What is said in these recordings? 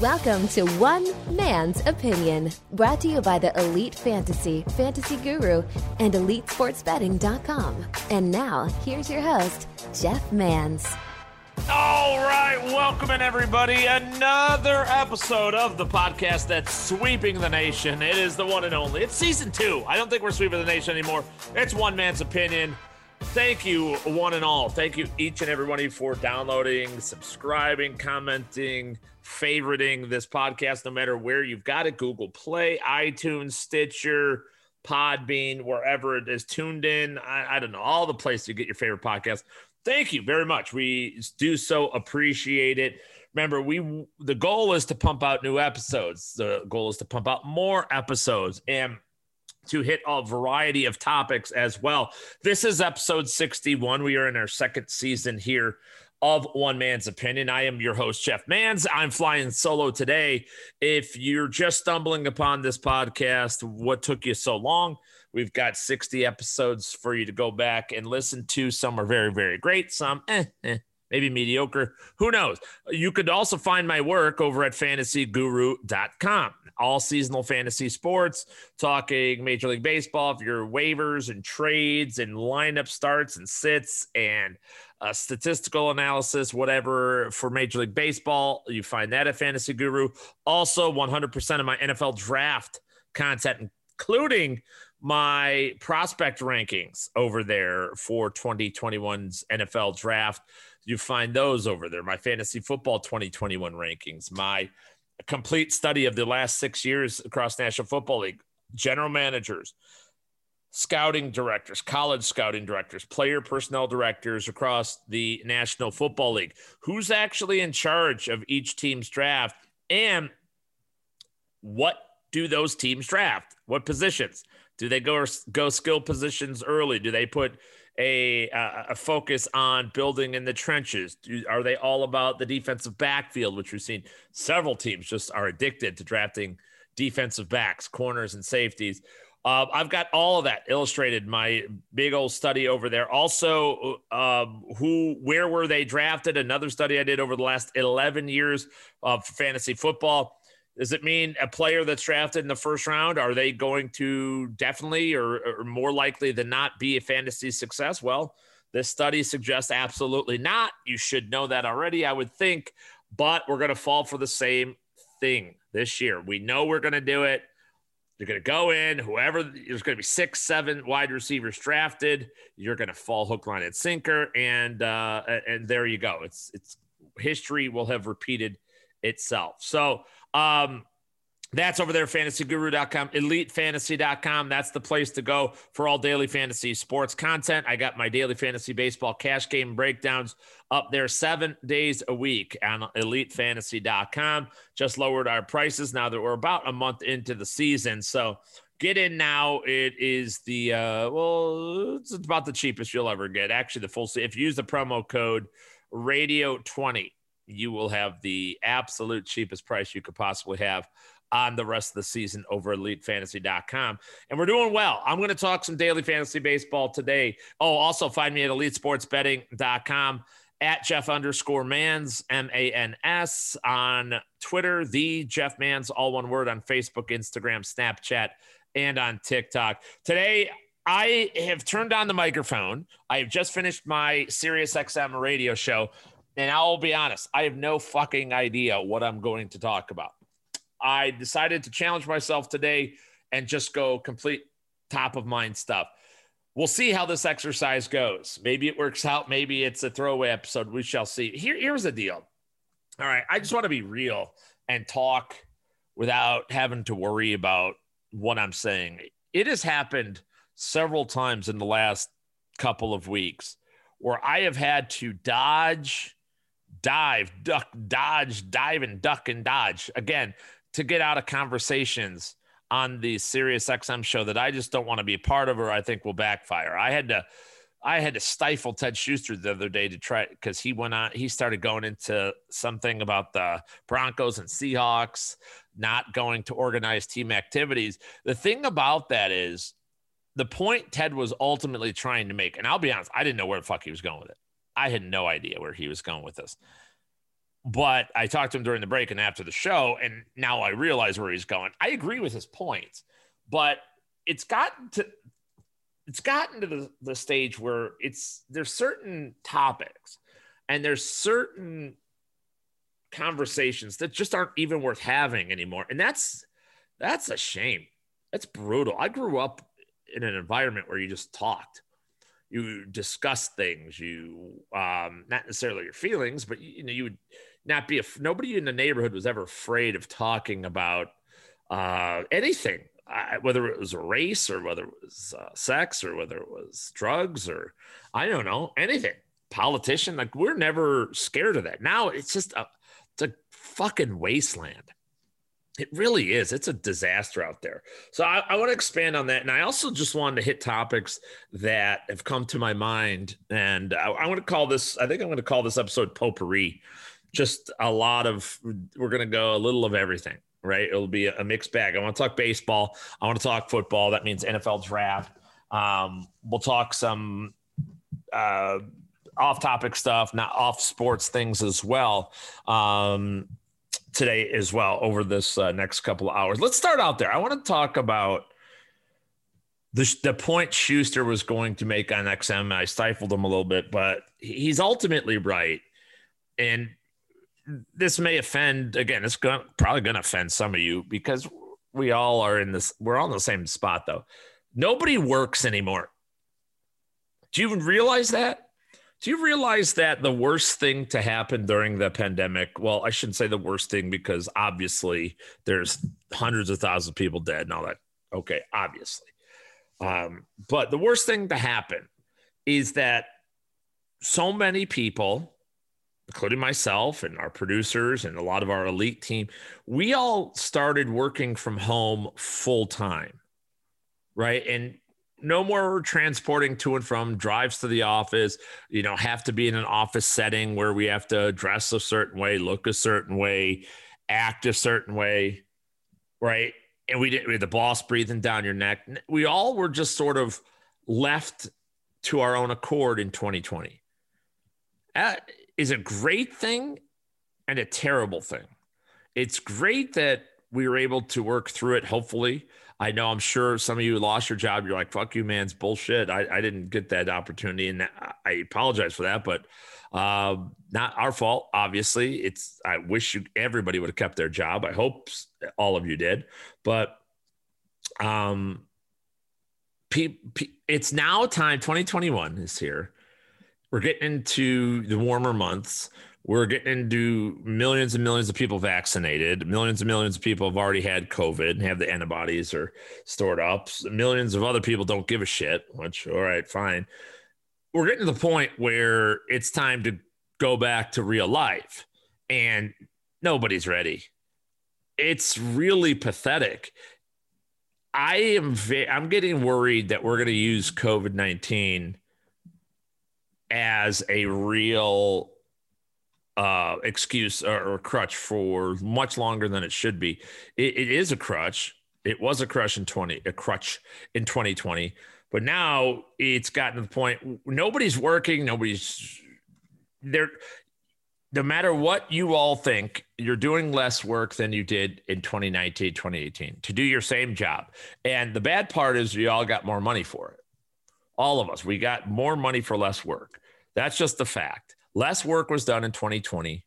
Welcome to One Man's Opinion, brought to you by the Elite Fantasy, Fantasy Guru, and EliteSportsBetting.com. And now, here's your host, Jeff Mans. All right, welcome in everybody. Another episode of the podcast that's sweeping the nation. It is the one and only. It's season two. I don't think we're sweeping the nation anymore. It's one man's opinion. Thank you, one and all. Thank you, each and every one of you, for downloading, subscribing, commenting, favoriting this podcast, no matter where you've got it Google Play, iTunes, Stitcher, Podbean, wherever it is tuned in. I, I don't know, all the places you get your favorite podcast. Thank you very much. We do so appreciate it. Remember, we the goal is to pump out new episodes. The goal is to pump out more episodes and to hit a variety of topics as well. This is episode 61. We are in our second season here of One Man's Opinion. I am your host, Jeff Mans. I'm flying solo today. If you're just stumbling upon this podcast, what took you so long? We've got 60 episodes for you to go back and listen to. Some are very, very great. Some, eh, eh, maybe mediocre. Who knows? You could also find my work over at fantasyguru.com. All seasonal fantasy sports, talking Major League Baseball, your waivers and trades and lineup starts and sits and statistical analysis, whatever for Major League Baseball. You find that at Fantasy Guru. Also, 100% of my NFL draft content, including my prospect rankings over there for 2021's NFL draft. You find those over there. My fantasy football 2021 rankings, my complete study of the last six years across National Football League, general managers, scouting directors, college scouting directors, player personnel directors across the National Football League. Who's actually in charge of each team's draft and what do those teams draft? What positions? Do they go go skill positions early? Do they put a a focus on building in the trenches? Do, are they all about the defensive backfield, which we've seen several teams just are addicted to drafting defensive backs, corners, and safeties? Uh, I've got all of that illustrated. My big old study over there. Also, um, who, where were they drafted? Another study I did over the last 11 years of fantasy football. Does it mean a player that's drafted in the first round are they going to definitely or, or more likely than not be a fantasy success? Well, this study suggests absolutely not. You should know that already, I would think, but we're going to fall for the same thing this year. We know we're going to do it you're going to go in, whoever there's going to be six, seven wide receivers drafted. You're going to fall hook, line, and sinker, and uh, and there you go. It's it's history will have repeated itself. So um, that's over there, fantasyguru.com, elitefantasy.com. That's the place to go for all daily fantasy sports content. I got my daily fantasy baseball cash game breakdowns up there seven days a week on elitefantasy.com. Just lowered our prices now that we're about a month into the season. So get in now. It is the, uh, well, it's about the cheapest you'll ever get. Actually, the full, if you use the promo code radio20, you will have the absolute cheapest price you could possibly have on the rest of the season over elitefantasy.com. And we're doing well. I'm going to talk some daily fantasy baseball today. Oh, also find me at elitesportsbetting.com at Jeff underscore Mans, M A N S, on Twitter, the Jeff Mans, all one word on Facebook, Instagram, Snapchat, and on TikTok. Today, I have turned on the microphone. I have just finished my Sirius XM radio show. And I'll be honest, I have no fucking idea what I'm going to talk about. I decided to challenge myself today and just go complete top of mind stuff. We'll see how this exercise goes. Maybe it works out. Maybe it's a throwaway episode. We shall see. Here, here's the deal. All right. I just want to be real and talk without having to worry about what I'm saying. It has happened several times in the last couple of weeks where I have had to dodge, dive, duck, dodge, dive, and duck and dodge. Again, to get out of conversations on the Sirius XM show that I just don't want to be a part of or I think will backfire. I had to I had to stifle Ted Schuster the other day to try because he went on he started going into something about the Broncos and Seahawks not going to organize team activities. The thing about that is the point Ted was ultimately trying to make, and I'll be honest, I didn't know where the fuck he was going with it. I had no idea where he was going with this. but I talked to him during the break and after the show, and now I realize where he's going. I agree with his points, but it's gotten to it's gotten to the, the stage where it's there's certain topics and there's certain conversations that just aren't even worth having anymore. And that's that's a shame. That's brutal. I grew up in an environment where you just talked you discuss things you um not necessarily your feelings but you, know you would not be a nobody in the neighborhood was ever afraid of talking about uh anything uh, whether it was race or whether it was uh, sex or whether it was drugs or i don't know anything. Politician like we're never scared of that. Now it's just a it's a fucking wasteland it really is. It's a disaster out there. So I, I, want to expand on that. And I also just wanted to hit topics that have come to my mind. And I, I want to call this, I think I'm going to call this episode potpourri. Just a lot of, we're going to go a little of everything, right? It'll be a, mixed bag. I want to talk baseball. I want to talk football. That means NFL draft. Um, we'll talk some uh, off topic stuff, not off sports things as well. Um, today as well over this uh, next couple of hours. Let's start out there. I want to talk about the, the point Schuster was going to make on XM. I stifled him a little bit, but he's ultimately right. And this may offend, again, it's going probably going to offend some of you because we all are in this, we're all in the same spot though. Nobody works anymore. Do you even realize that? Do you realize that the worst thing to happen during the pandemic? Well, I shouldn't say the worst thing because obviously there's hundreds of thousands of people dead and all that. Okay, obviously. Um, but the worst thing to happen is that so many people, including myself and our producers and a lot of our elite team, we all started working from home full time. Right. And no more transporting to and from drives to the office you know have to be in an office setting where we have to dress a certain way look a certain way act a certain way right? And we didn't we had the boss breathing down your neck. We all were just sort of left to our own accord in 2020 that is a great thing and a terrible thing. It's great that we were able to work through it hopefully I know I'm sure some of you lost your job. You're like, fuck you, man. It's bullshit. I, I didn't get that opportunity. And I apologize for that, but uh, not our fault. Obviously, it's, I wish you, everybody would have kept their job. I hope all of you did, but, um, pe- pe- it's now time 2021 is here. We're getting into the warmer months we're getting into millions and millions of people vaccinated. Millions and millions of people have already had COVID and have the antibodies or stored up. Millions of other people don't give a shit, which, all right, fine. We're getting to the point where it's time to go back to real life and nobody's ready. It's really pathetic. I am I'm getting worried that we're going to use COVID-19 as a real uh, excuse or, or, crutch for much longer than it should be. It, it is a crutch. It was a crutch in 20, a crutch in 2020, but now it's gotten to the point nobody's working. Nobody's there. No matter what you all think, you're doing less work than you did in 2019, 2018 to do your same job. And the bad part is you all got more money for it. All of us, we got more money for less work. That's just the fact less work was done in 2020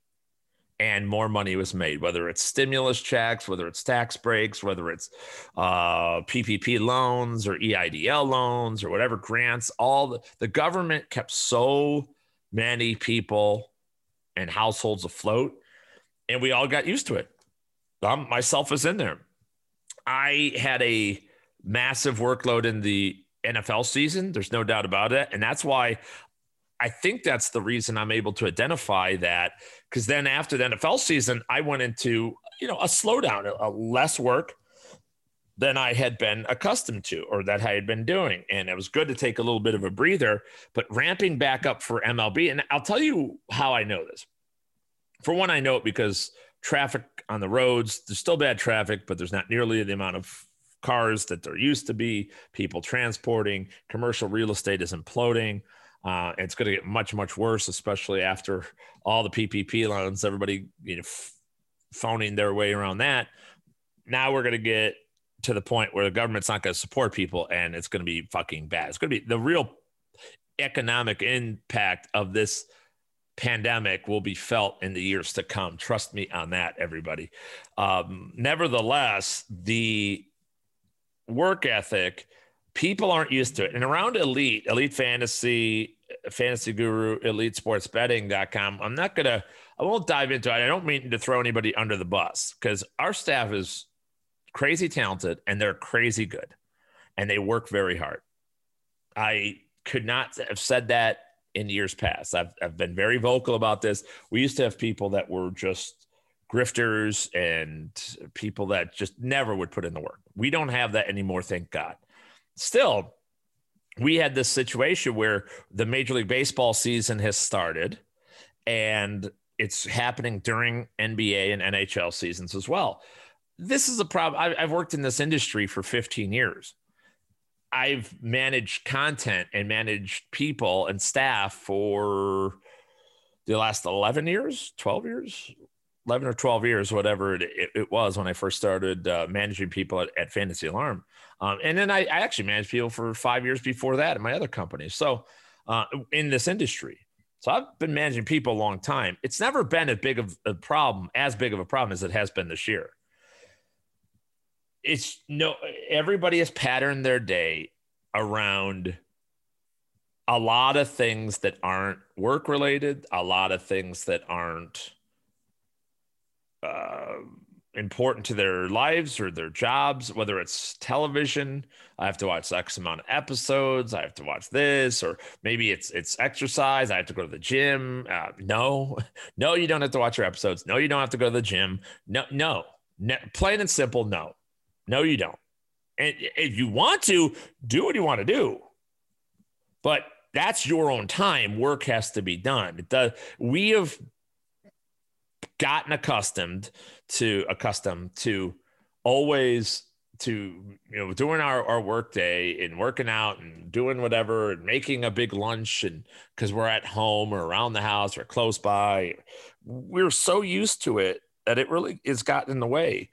and more money was made, whether it's stimulus checks, whether it's tax breaks, whether it's uh, PPP loans or EIDL loans or whatever grants. All the, the government kept so many people and households afloat, and we all got used to it. Um, myself is in there. I had a massive workload in the NFL season. There's no doubt about it. And that's why I think that's the reason I'm able to identify that because then after the NFL season, I went into you know a slowdown, a less work than I had been accustomed to or that I had been doing, and it was good to take a little bit of a breather. But ramping back up for MLB, and I'll tell you how I know this. For one, I know it because traffic on the roads there's still bad traffic, but there's not nearly the amount of cars that there used to be. People transporting, commercial real estate is imploding Uh, it's going to get much, much worse, especially after all the PPP loans, everybody, you know, f- phoning their way around that. Now we're going to get to the point where the government's not going to support people and it's going to be fucking bad. It's going to be the real economic impact of this pandemic will be felt in the years to come. Trust me on that, everybody. Um, nevertheless, the work ethic, people aren't used to it. And around Elite, Elite Fantasy, Fantasy Guru, Elite Sports Betting.com, I'm not going to, I won't dive into it. I don't mean to throw anybody under the bus because our staff is crazy talented and they're crazy good and they work very hard. I could not have said that in years past. I've, I've been very vocal about this. We used to have people that were just grifters and people that just never would put in the work. We don't have that anymore, thank God. Still, we had this situation where the Major League Baseball season has started and it's happening during NBA and NHL seasons as well. This is a problem. I've worked in this industry for 15 years. I've managed content and managed people and staff for the last 11 years, 12 years, 11 or 12 years, whatever it, it, it was when I first started uh, managing people at, at Fantasy Alarm. Um, and then I, I, actually managed people for five years before that in my other companies. So uh, in this industry. So I've been managing people a long time. It's never been as big of a problem, as big of a problem as it has been this year it's no everybody has patterned their day around a lot of things that aren't work related, a lot of things that aren't uh, important to their lives or their jobs, whether it's television. I have to watch X amount of episodes. I have to watch this, or maybe it's it's exercise. I have to go to the gym. Uh, no, no, you don't have to watch your episodes. No, you don't have to go to the gym. No, no, no plain and simple. No, no, you don't. And if you want to, do what you want to do. But that's your own time. Work has to be done. It does. We have gotten accustomed to accustomed to always to you know doing our, our work day and working out and doing whatever and making a big lunch and because we're at home or around the house or close by we're so used to it that it really has gotten in the way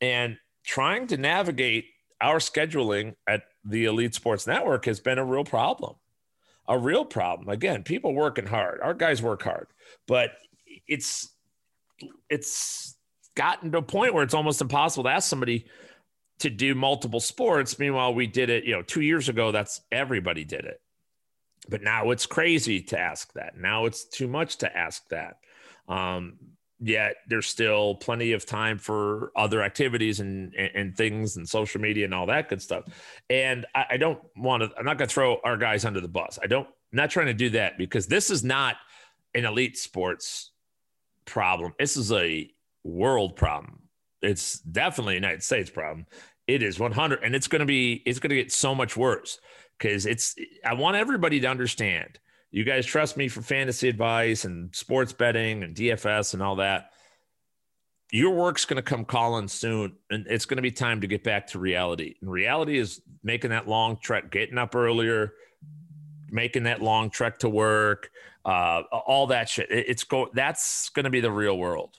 and trying to navigate our scheduling at the Elite Sports Network has been a real problem. A real problem. Again, people working hard. Our guys work hard, but it's it's gotten to a point where it's almost impossible to ask somebody to do multiple sports. Meanwhile, we did it, you know, two years ago, that's everybody did it. But now it's crazy to ask that. Now it's too much to ask that. Um, yet there's still plenty of time for other activities and, and, and things and social media and all that good stuff. And I, I don't want to, I'm not going to throw our guys under the bus. I don't, I'm not trying to do that because this is not an elite sports problem. This is a world problem. It's definitely a United States problem. It is 100 and it's going to be, it's going to get so much worse because it's, I want everybody to understand you guys trust me for fantasy advice and sports betting and DFS and all that. Your work's going to come calling soon, and it's going to be time to get back to reality. And reality is making that long trek, getting up earlier, making that long trek to work, uh, all that shit. It's go. That's going to be the real world.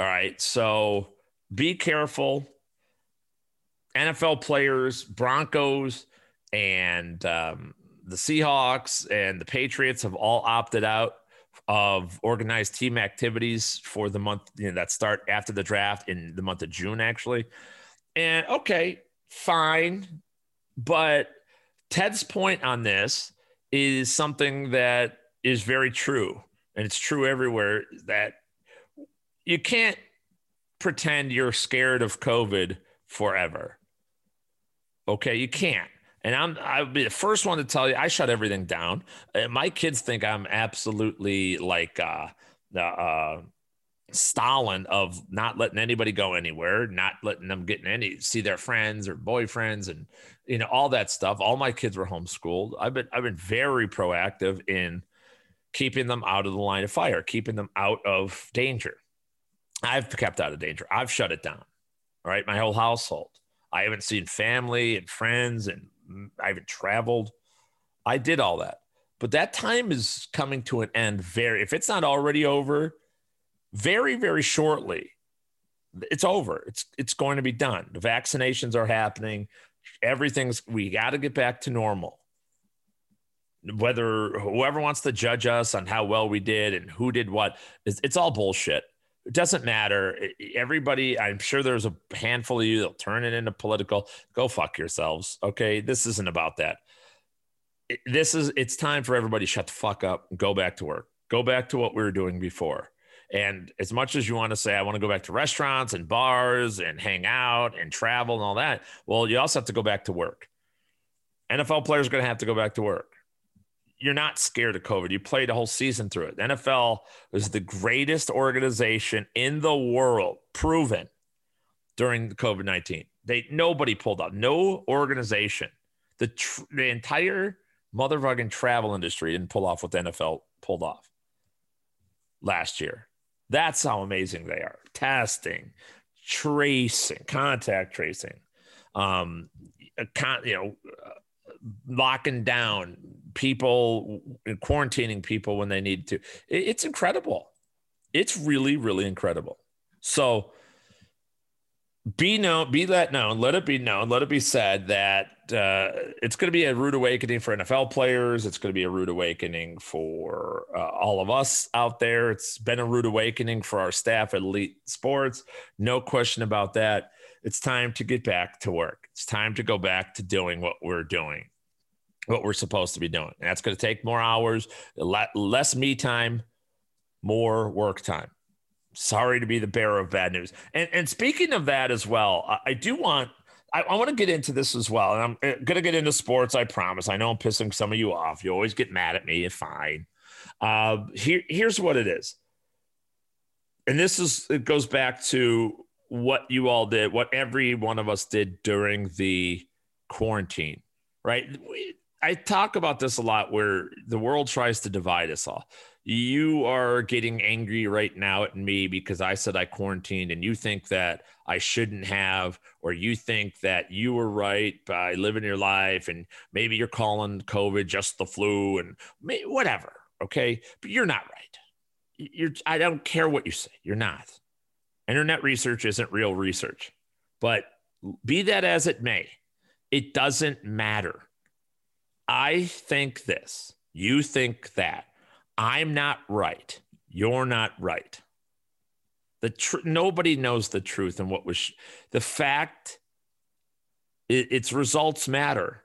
All right, so be careful. NFL players, Broncos, and um, the Seahawks and the Patriots have all opted out of organized team activities for the month you know, that start after the draft in the month of June, actually. And okay, fine. But Ted's point on this is something that is very true. And it's true everywhere that you can't pretend you're scared of COVID forever. Okay, you can't. And I'm I'll be the first one to tell you I shut everything down. Uh, my kids think I'm absolutely like uh, the uh, Stalin of not letting anybody go anywhere, not letting them get any see their friends or boyfriends and you know all that stuff. All my kids were homeschooled. I've been I've been very proactive in keeping them out of the line of fire, keeping them out of danger. I've kept out of danger. I've shut it down. All right, my whole household. I haven't seen family and friends and I haven't traveled. I did all that. but that time is coming to an end very, if it's not already over, very, very shortly. It's over. It's it's going to be done. The vaccinations are happening. Everything's we got to get back to normal. Whether whoever wants to judge us on how well we did and who did what, it's, it's all bullshit. It doesn't matter. Everybody, I'm sure there's a handful of you that'll turn it into political. Go fuck yourselves. Okay. This isn't about that. This is, it's time for everybody shut the fuck up and go back to work. Go back to what we were doing before. And as much as you want to say, I want to go back to restaurants and bars and hang out and travel and all that, well, you also have to go back to work. NFL players are going to have to go back to work you're not scared of COVID. You played a whole season through it. The NFL was the greatest organization in the world, proven during the COVID 19. They nobody pulled up. No organization. The tr- the entire motherfucking travel industry didn't pull off what the NFL pulled off last year. That's how amazing they are. Testing, tracing, contact tracing, um, con- you know, locking down people, quarantining people when they need to. It's incredible. It's really, really incredible. So be known, be let known, let it be known, let it be said that uh, it's going to be a rude awakening for NFL players. It's going to be a rude awakening for uh, all of us out there. It's been a rude awakening for our staff at Elite Sports. No question about that. It's time to get back to work. It's time to go back to doing what we're doing what we're supposed to be doing. And that's going to take more hours, less me time, more work time. Sorry to be the bearer of bad news. And, and speaking of that as well, I, I do want I, I, want to get into this as well. And I'm eh, going to get into sports, I promise. I know I'm pissing some of you off. You always get mad at me. Fine. Uh, here, here's what it is. And this is, it goes back to what you all did, what every one of us did during the quarantine, right? We, I talk about this a lot where the world tries to divide us all. You are getting angry right now at me because I said I quarantined and you think that I shouldn't have, or you think that you were right by living your life and maybe you're calling COVID just the flu and whatever. Okay. But you're not right. You're, I don't care what you say. You're not. Internet research isn't real research. But be that as it may, it doesn't matter I think this, you think that. I'm not right. You're not right. The tr- nobody knows the truth and what was sh- the fact. It, its results matter.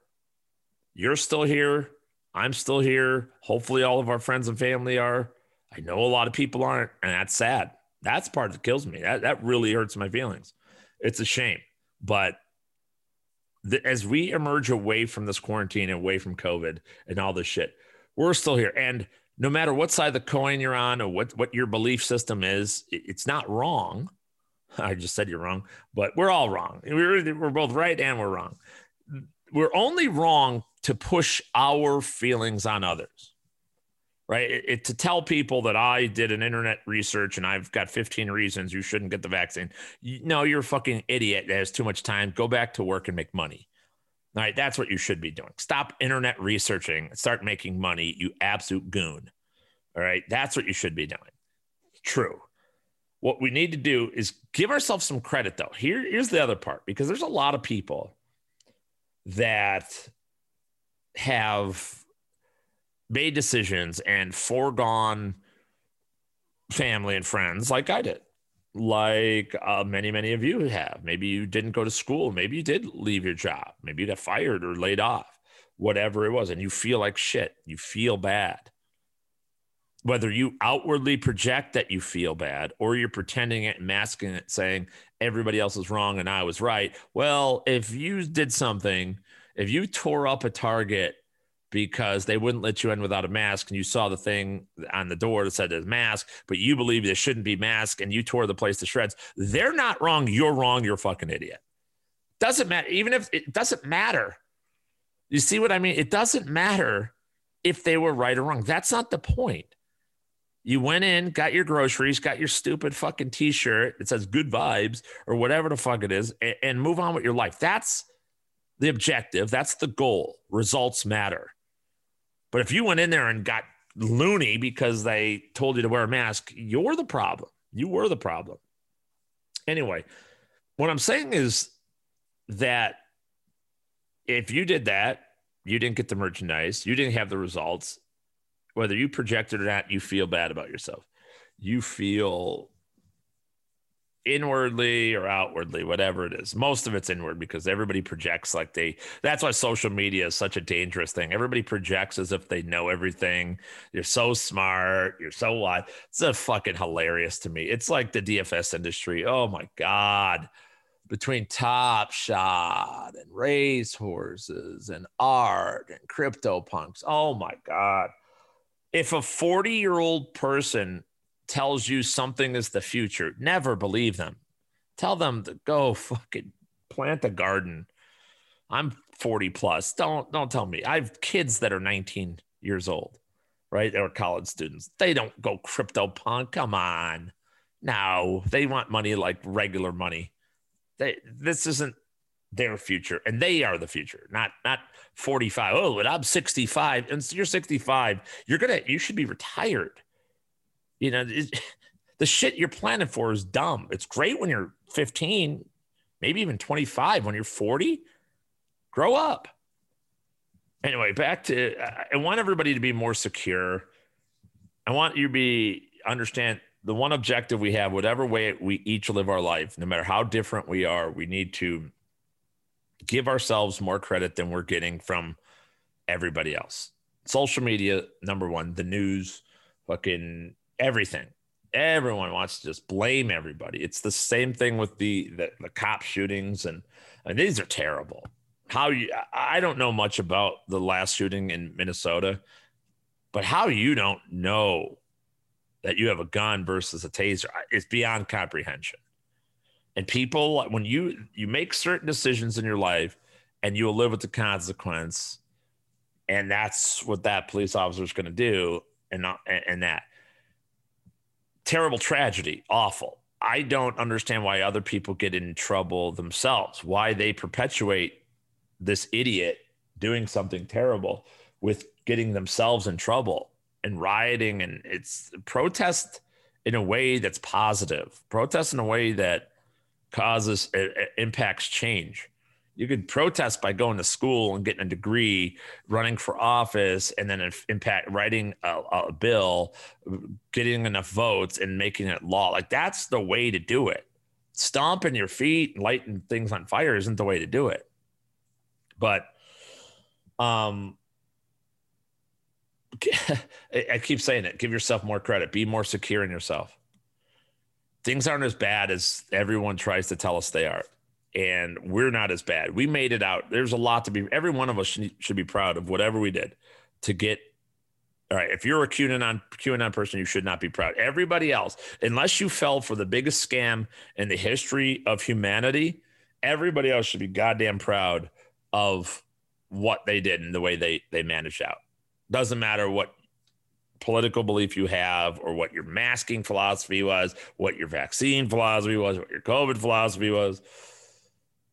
You're still here. I'm still here. Hopefully, all of our friends and family are. I know a lot of people aren't, and that's sad. That's part that kills me. That that really hurts my feelings. It's a shame, but the, as we emerge away from this quarantine, and away from COVID and all this shit, we're still here. And no matter what side of the coin you're on or what, what your belief system is, it, it's not wrong. I just said you're wrong, but we're all wrong. We're, we're both right and we're wrong. We're only wrong to push our feelings on others right? It, it, to tell people that I did an internet research and I've got 15 reasons you shouldn't get the vaccine. You, no, you're a fucking idiot that has too much time. Go back to work and make money. All right, that's what you should be doing. Stop internet researching. Start making money, you absolute goon. All right, that's what you should be doing. True. What we need to do is give ourselves some credit, though. Here, here's the other part because there's a lot of people that have made decisions and foregone family and friends like I did, like uh, many, many of you have. Maybe you didn't go to school. Maybe you did leave your job. Maybe you got fired or laid off, whatever it was. And you feel like shit. You feel bad. Whether you outwardly project that you feel bad or you're pretending it and masking it, saying everybody else is wrong and I was right. Well, if you did something, if you tore up a target because they wouldn't let you in without a mask and you saw the thing on the door that said there's mask but you believe there shouldn't be mask and you tore the place to shreds. They're not wrong. You're wrong. You're a fucking idiot. Doesn't matter. Even if it doesn't matter. You see what i mean? It doesn't matter if they were right or wrong. That's not the point. You went in got your groceries got your stupid fucking t-shirt that says good vibes or whatever the fuck it is and, and move on with your life. That's the objective. That's the goal. Results matter But if you went in there and got loony because they told you to wear a mask, you're the problem. You were the problem. Anyway, what I'm saying is that if you did that, you didn't get the merchandise, you didn't have the results, whether you projected or not, you feel bad about yourself. You feel inwardly or outwardly, whatever it is. Most of it's inward because everybody projects like they that's why social media is such a dangerous thing. Everybody projects as if they know everything. You're so smart, you're so what. It's a fucking hilarious to me. It's like the DFS industry. Oh my God. Between Top Shot and race horses and art and crypto punks. Oh my God. If a 40 year old person tells you something is the future, never believe them. Tell them to go fucking plant a garden. I'm 40 plus. Don't don't tell me. I have kids that are 19 years old, right? They're college students. They don't go crypto punk. Come on. No, they want money like regular money. They this isn't their future and they are the future not not 45 oh but i'm 65 and you're 65 you're gonna you should be retired you know, the shit you're planning for is dumb. It's great when you're 15, maybe even 25. When you're 40, grow up. Anyway, back to I want everybody to be more secure. I want you to be understand the one objective we have, whatever way we each live our life, no matter how different we are, we need to give ourselves more credit than we're getting from everybody else. Social media, number one, the news, fucking everything. Everyone wants to just blame everybody. It's the same thing with the the, the cop shootings, and, and these are terrible. How you? I don't know much about the last shooting in Minnesota, but how you don't know that you have a gun versus a taser is beyond comprehension. And people, when you you make certain decisions in your life, and you will live with the consequence, and that's what that police officer is going to do, and not and that terrible tragedy, awful. I don't understand why other people get in trouble themselves, why they perpetuate this idiot doing something terrible with getting themselves in trouble and rioting. And it's protest in a way that's positive, protest in a way that causes, impacts change you could protest by going to school and getting a degree, running for office, and then impact writing a, a, bill, getting enough votes, and making it law. Like that's the way to do it. Stomping your feet and lighting things on fire isn't the way to do it. But, um, I keep saying it. Give yourself more credit. Be more secure in yourself. Things aren't as bad as everyone tries to tell us they are and we're not as bad. We made it out. There's a lot to be. Every one of us should, be proud of whatever we did to get. All right, if you're a QAnon QAnon person, you should not be proud. Everybody else, unless you fell for the biggest scam in the history of humanity, everybody else should be goddamn proud of what they did and the way they they managed out. Doesn't matter what political belief you have or what your masking philosophy was, what your vaccine philosophy was, what your COVID philosophy was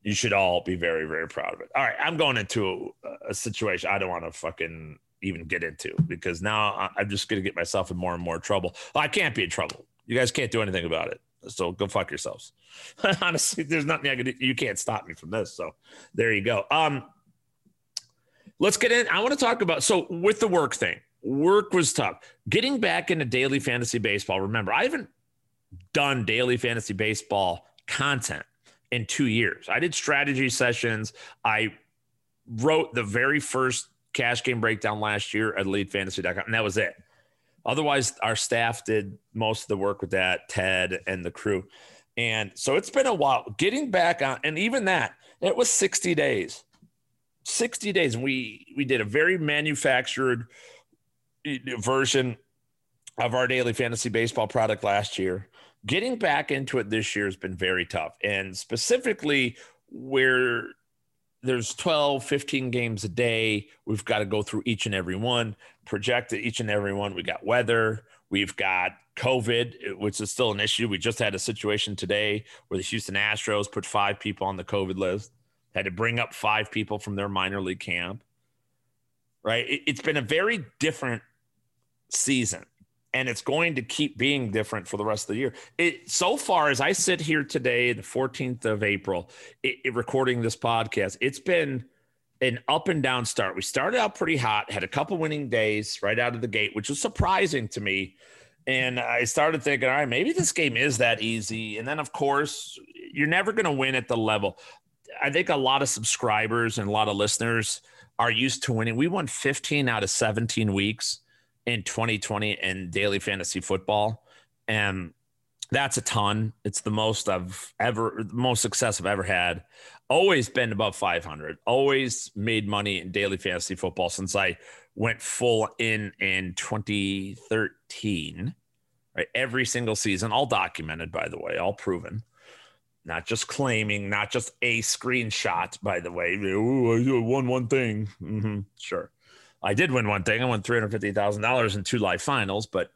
you should all be very, very proud of it. All right, I'm going into a, a situation I don't want to fucking even get into because now I'm just going to get myself in more and more trouble. Well, I can't be in trouble. You guys can't do anything about it. So go fuck yourselves. Honestly, there's nothing I can do. You can't stop me from this. So there you go. Um, let's get in. I want to talk about so with the work thing. Work was tough. Getting back into daily fantasy baseball. Remember, I haven't done daily fantasy baseball content in two years. I did strategy sessions. I wrote the very first cash game breakdown last year at elitefantasy.com, and that was it. Otherwise, our staff did most of the work with that, Ted and the crew. And so it's been a while getting back on, and even that, it was 60 days. 60 days. And we we did a very manufactured version of our daily fantasy baseball product last year getting back into it this year has been very tough. And specifically, where there's 12, 15 games a day, we've got to go through each and every one, project each and every one. We got weather, we've got COVID, which is still an issue. We just had a situation today where the Houston Astros put five people on the COVID list, had to bring up five people from their minor league camp. right? It, it's been a very different season and it's going to keep being different for the rest of the year. It so far as I sit here today, the 14th of April, it, it, recording this podcast, it's been an up and down start. We started out pretty hot, had a couple winning days right out of the gate, which was surprising to me. And I started thinking, all right, maybe this game is that easy. And then, of course, you're never going to win at the level. I think a lot of subscribers and a lot of listeners are used to winning. We won 15 out of 17 weeks in 2020 in daily fantasy football. And that's a ton. It's the most I've ever, the most success I've ever had. Always been above 500. Always made money in daily fantasy football since I went full in in 2013. Right, every single season, all documented, by the way, all proven. Not just claiming, not just a screenshot, by the way. Ooh, I won one thing. Mm-hmm, sure. I did win one thing. I won three hundred fifty thousand dollars in two live finals, but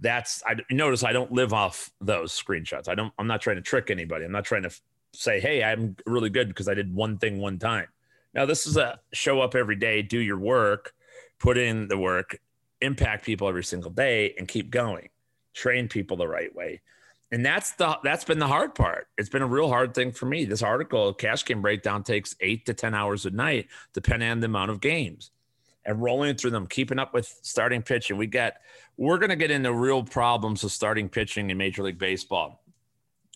that's I notice I don't live off those screenshots. I don't. I'm not trying to trick anybody. I'm not trying to f- say, hey, I'm really good because I did one thing one time. Now this is a show up every day, do your work, put in the work, impact people every single day, and keep going. Train people the right way. And that's the that's been the hard part. It's been a real hard thing for me. This article, cash game breakdown, takes eight to ten hours a night, depending on the amount of games and rolling through them, keeping up with starting pitching. We get we're going to get into real problems with starting pitching in Major League Baseball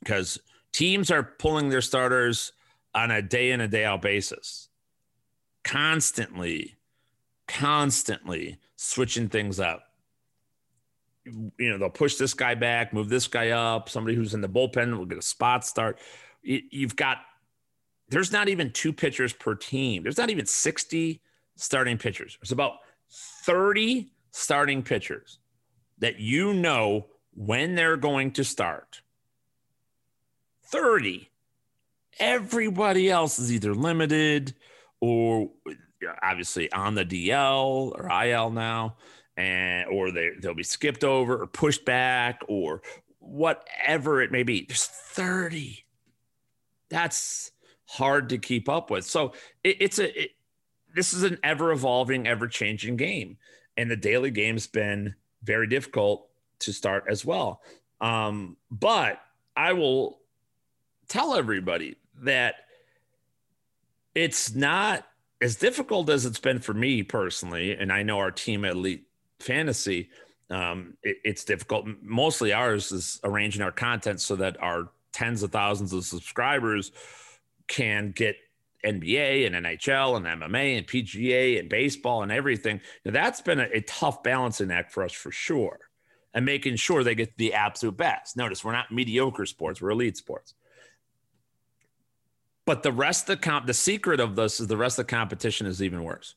because teams are pulling their starters on a day in a day out basis, constantly, constantly switching things up. You know, they'll push this guy back, move this guy up. Somebody who's in the bullpen will get a spot start. You've got, there's not even two pitchers per team. There's not even 60 starting pitchers. There's about 30 starting pitchers that you know when they're going to start. 30. Everybody else is either limited or obviously on the DL or IL now, and or they they'll be skipped over or pushed back or whatever it may be. There's 30. That's hard to keep up with. So it, it's a it, this is an ever evolving, ever changing game. And the daily game's been very difficult to start as well. Um, but I will tell everybody that it's not as difficult as it's been for me personally. And I know our team at Elite Fantasy, um, it, it's difficult. Mostly ours is arranging our content so that our tens of thousands of subscribers can get NBA and NHL and MMA and PGA and baseball and everything. Now, that's been a, a, tough balancing act for us for sure. And making sure they get the absolute best. Notice we're not mediocre sports, we're elite sports. But the rest of the comp, the secret of this is the rest of the competition is even worse.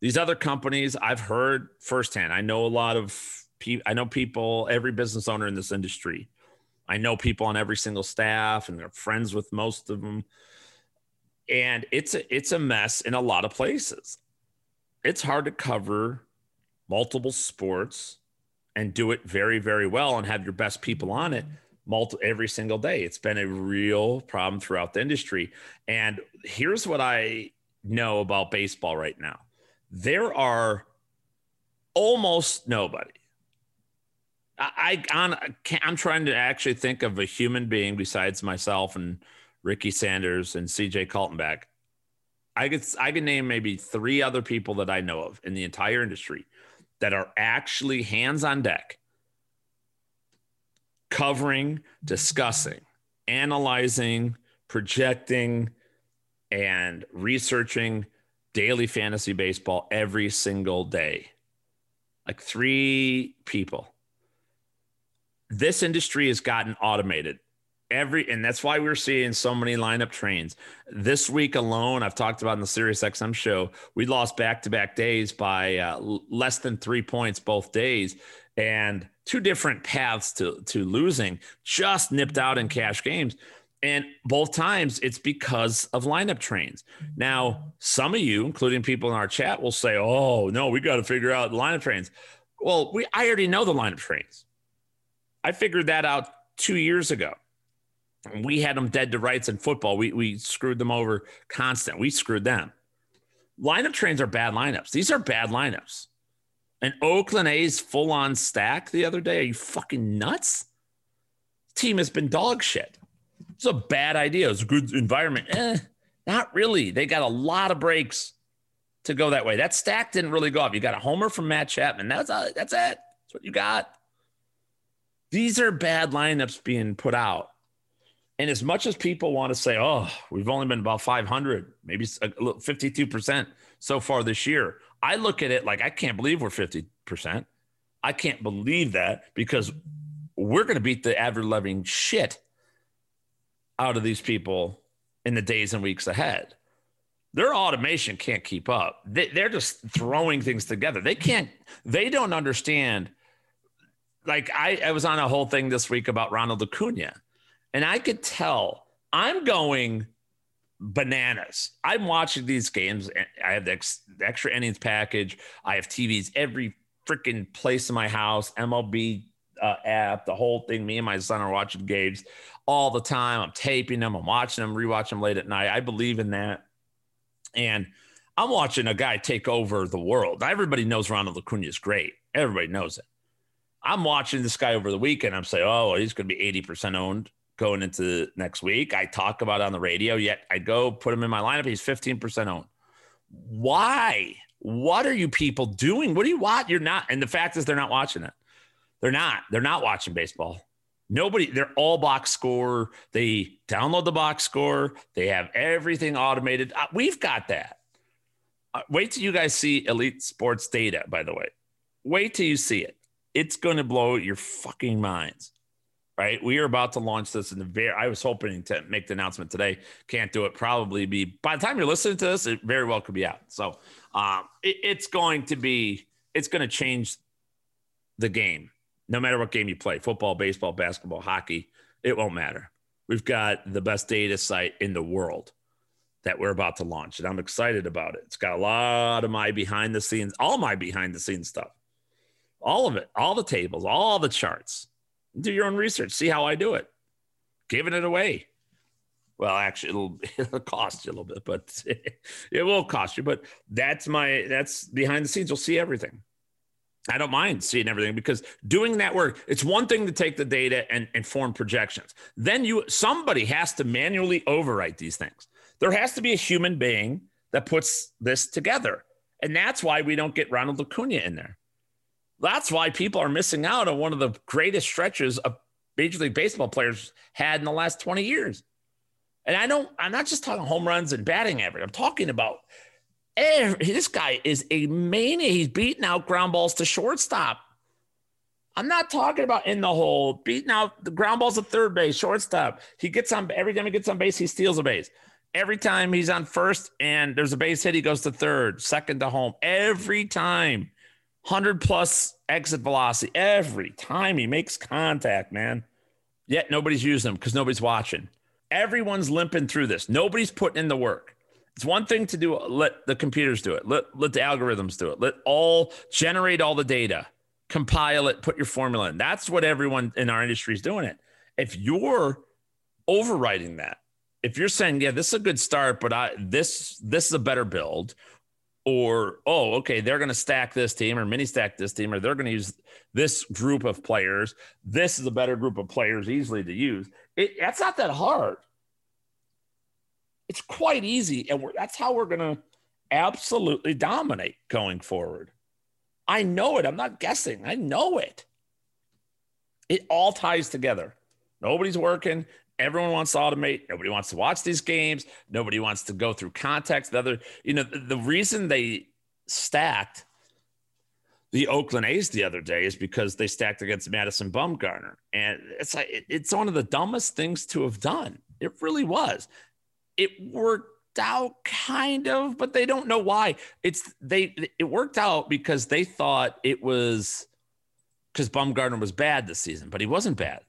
These other companies I've heard firsthand. I know a lot of people, I know people, every business owner in this industry. I know people on every single staff and they're friends with most of them and it's a, it's a mess in a lot of places. It's hard to cover multiple sports and do it very very well and have your best people on it multi- every single day. It's been a real problem throughout the industry. And here's what I know about baseball right now. There are almost nobody. I, I I'm trying to actually think of a human being besides myself and Ricky Sanders, and CJ Kaltenbach. I could I could name maybe three other people that I know of in the entire industry that are actually hands on deck, covering, discussing, analyzing, projecting, and researching daily fantasy baseball every single day. Like three people. This industry has gotten automated every and that's why we're seeing so many lineup trains. This week alone i've talked about in the sirius xm show we lost back-to-back days by uh, less than three points both days and two different paths to to losing just nipped out in cash games. And both times it's because of lineup trains. Now some of you including people in our chat will say oh no we got to figure out lineup trains. Well we i already know the lineup trains. I figured that out two years ago we had them dead to rights in football. We we screwed them over constant. We screwed them. lineup trains are bad lineups. These are bad lineups. An Oakland A's full on stack the other day. Are you fucking nuts? Team has been dog shit. It's a bad idea. It's a good environment. Eh, not really. They got a lot of breaks to go that way. That stack didn't really go off. You got a homer from Matt Chapman. That's uh, that's it. That's what you got. These are bad lineups being put out. And as much as people want to say, oh, we've only been about 500, maybe 52% so far this year, I look at it like I can't believe we're 50%. I can't believe that because we're going to beat the average loving shit out of these people in the days and weeks ahead. Their automation can't keep up. They, they're just throwing things together. They can't, they don't understand. Like I, I was on a whole thing this week about Ronald Acuna, and I could tell I'm going bananas. I'm watching these games. I have the, ex, the extra innings package. I have TVs every freaking place in my house, MLB uh, app, the whole thing. Me and my son are watching games all the time. I'm taping them, I'm watching them, rewatching them late at night. I believe in that. And I'm watching a guy take over the world. Everybody knows Ronald Acuna is great. Everybody knows it. I'm watching this guy over the weekend. I'm saying, oh, he's going to be 80% owned going into next week. I talk about on the radio, yet I go put him in my lineup. He's 15% owned. Why? What are you people doing? What do you want? You're not. And the fact is, they're not watching it. They're not. They're not watching baseball. Nobody, they're all box score. They download the box score. They have everything automated. Uh, we've got that. Uh, wait till you guys see Elite Sports data, by the way. Wait till you see it. It's going to blow your fucking minds right? We are about to launch this in the very. I was hoping to make the announcement today. Can't do it. Probably be by the time you're listening to this, it very well could be out. So um, it, it's going to be. It's going to change the game, no matter what game you play: football, baseball, basketball, hockey. It won't matter. We've got the best data site in the world that we're about to launch, and I'm excited about it. It's got a lot of my behind the scenes, all my behind the scenes stuff, all of it, all the tables, all the charts do your own research. See how I do it. Giving it away. Well, actually, it'll it'll cost you a little bit, but it will cost you. But that's my that's behind the scenes. You'll see everything. I don't mind seeing everything because doing that work, it's one thing to take the data and, and form projections. Then you somebody has to manually overwrite these things. There has to be a human being that puts this together. And that's why we don't get Ronald Acuna in there. That's why people are missing out on one of the greatest stretches of Major League Baseball players had in the last 20 years. And I don't, I'm not just talking home runs and batting average. I'm talking about every, this guy is a mania. He's beating out ground balls to shortstop. I'm not talking about in the hole, beating out the ground balls to third base, shortstop. He gets on every time he gets on base, he steals a base. Every time he's on first and there's a base hit, he goes to third, second to home. Every time. 100 plus exit velocity every time he makes contact, man. Yet nobody's using them because nobody's watching. Everyone's limping through this. Nobody's putting in the work. It's one thing to do, let the computers do it, let, let the algorithms do it, let all generate all the data, compile it, put your formula in. That's what everyone in our industry is doing it. If you're overriding that, if you're saying, yeah, this is a good start, but I this this is a better build, or oh okay they're going to stack this team or mini stack this team or they're going to use this group of players. This is a better group of players easily to use. It, that's not that hard. It's quite easy and that's how we're going to absolutely dominate going forward. I know it. I'm not guessing. I know it. It all ties together. Nobody's working Everyone wants to automate. Nobody wants to watch these games. Nobody wants to go through context. The other, you know, the, reason they stacked the Oakland A's the other day is because they stacked against Madison Bumgarner, and it's like it's one of the dumbest things to have done. It really was. It worked out kind of, but they don't know why. It's they. It worked out because they thought it was because Bumgarner was bad this season, but he wasn't bad,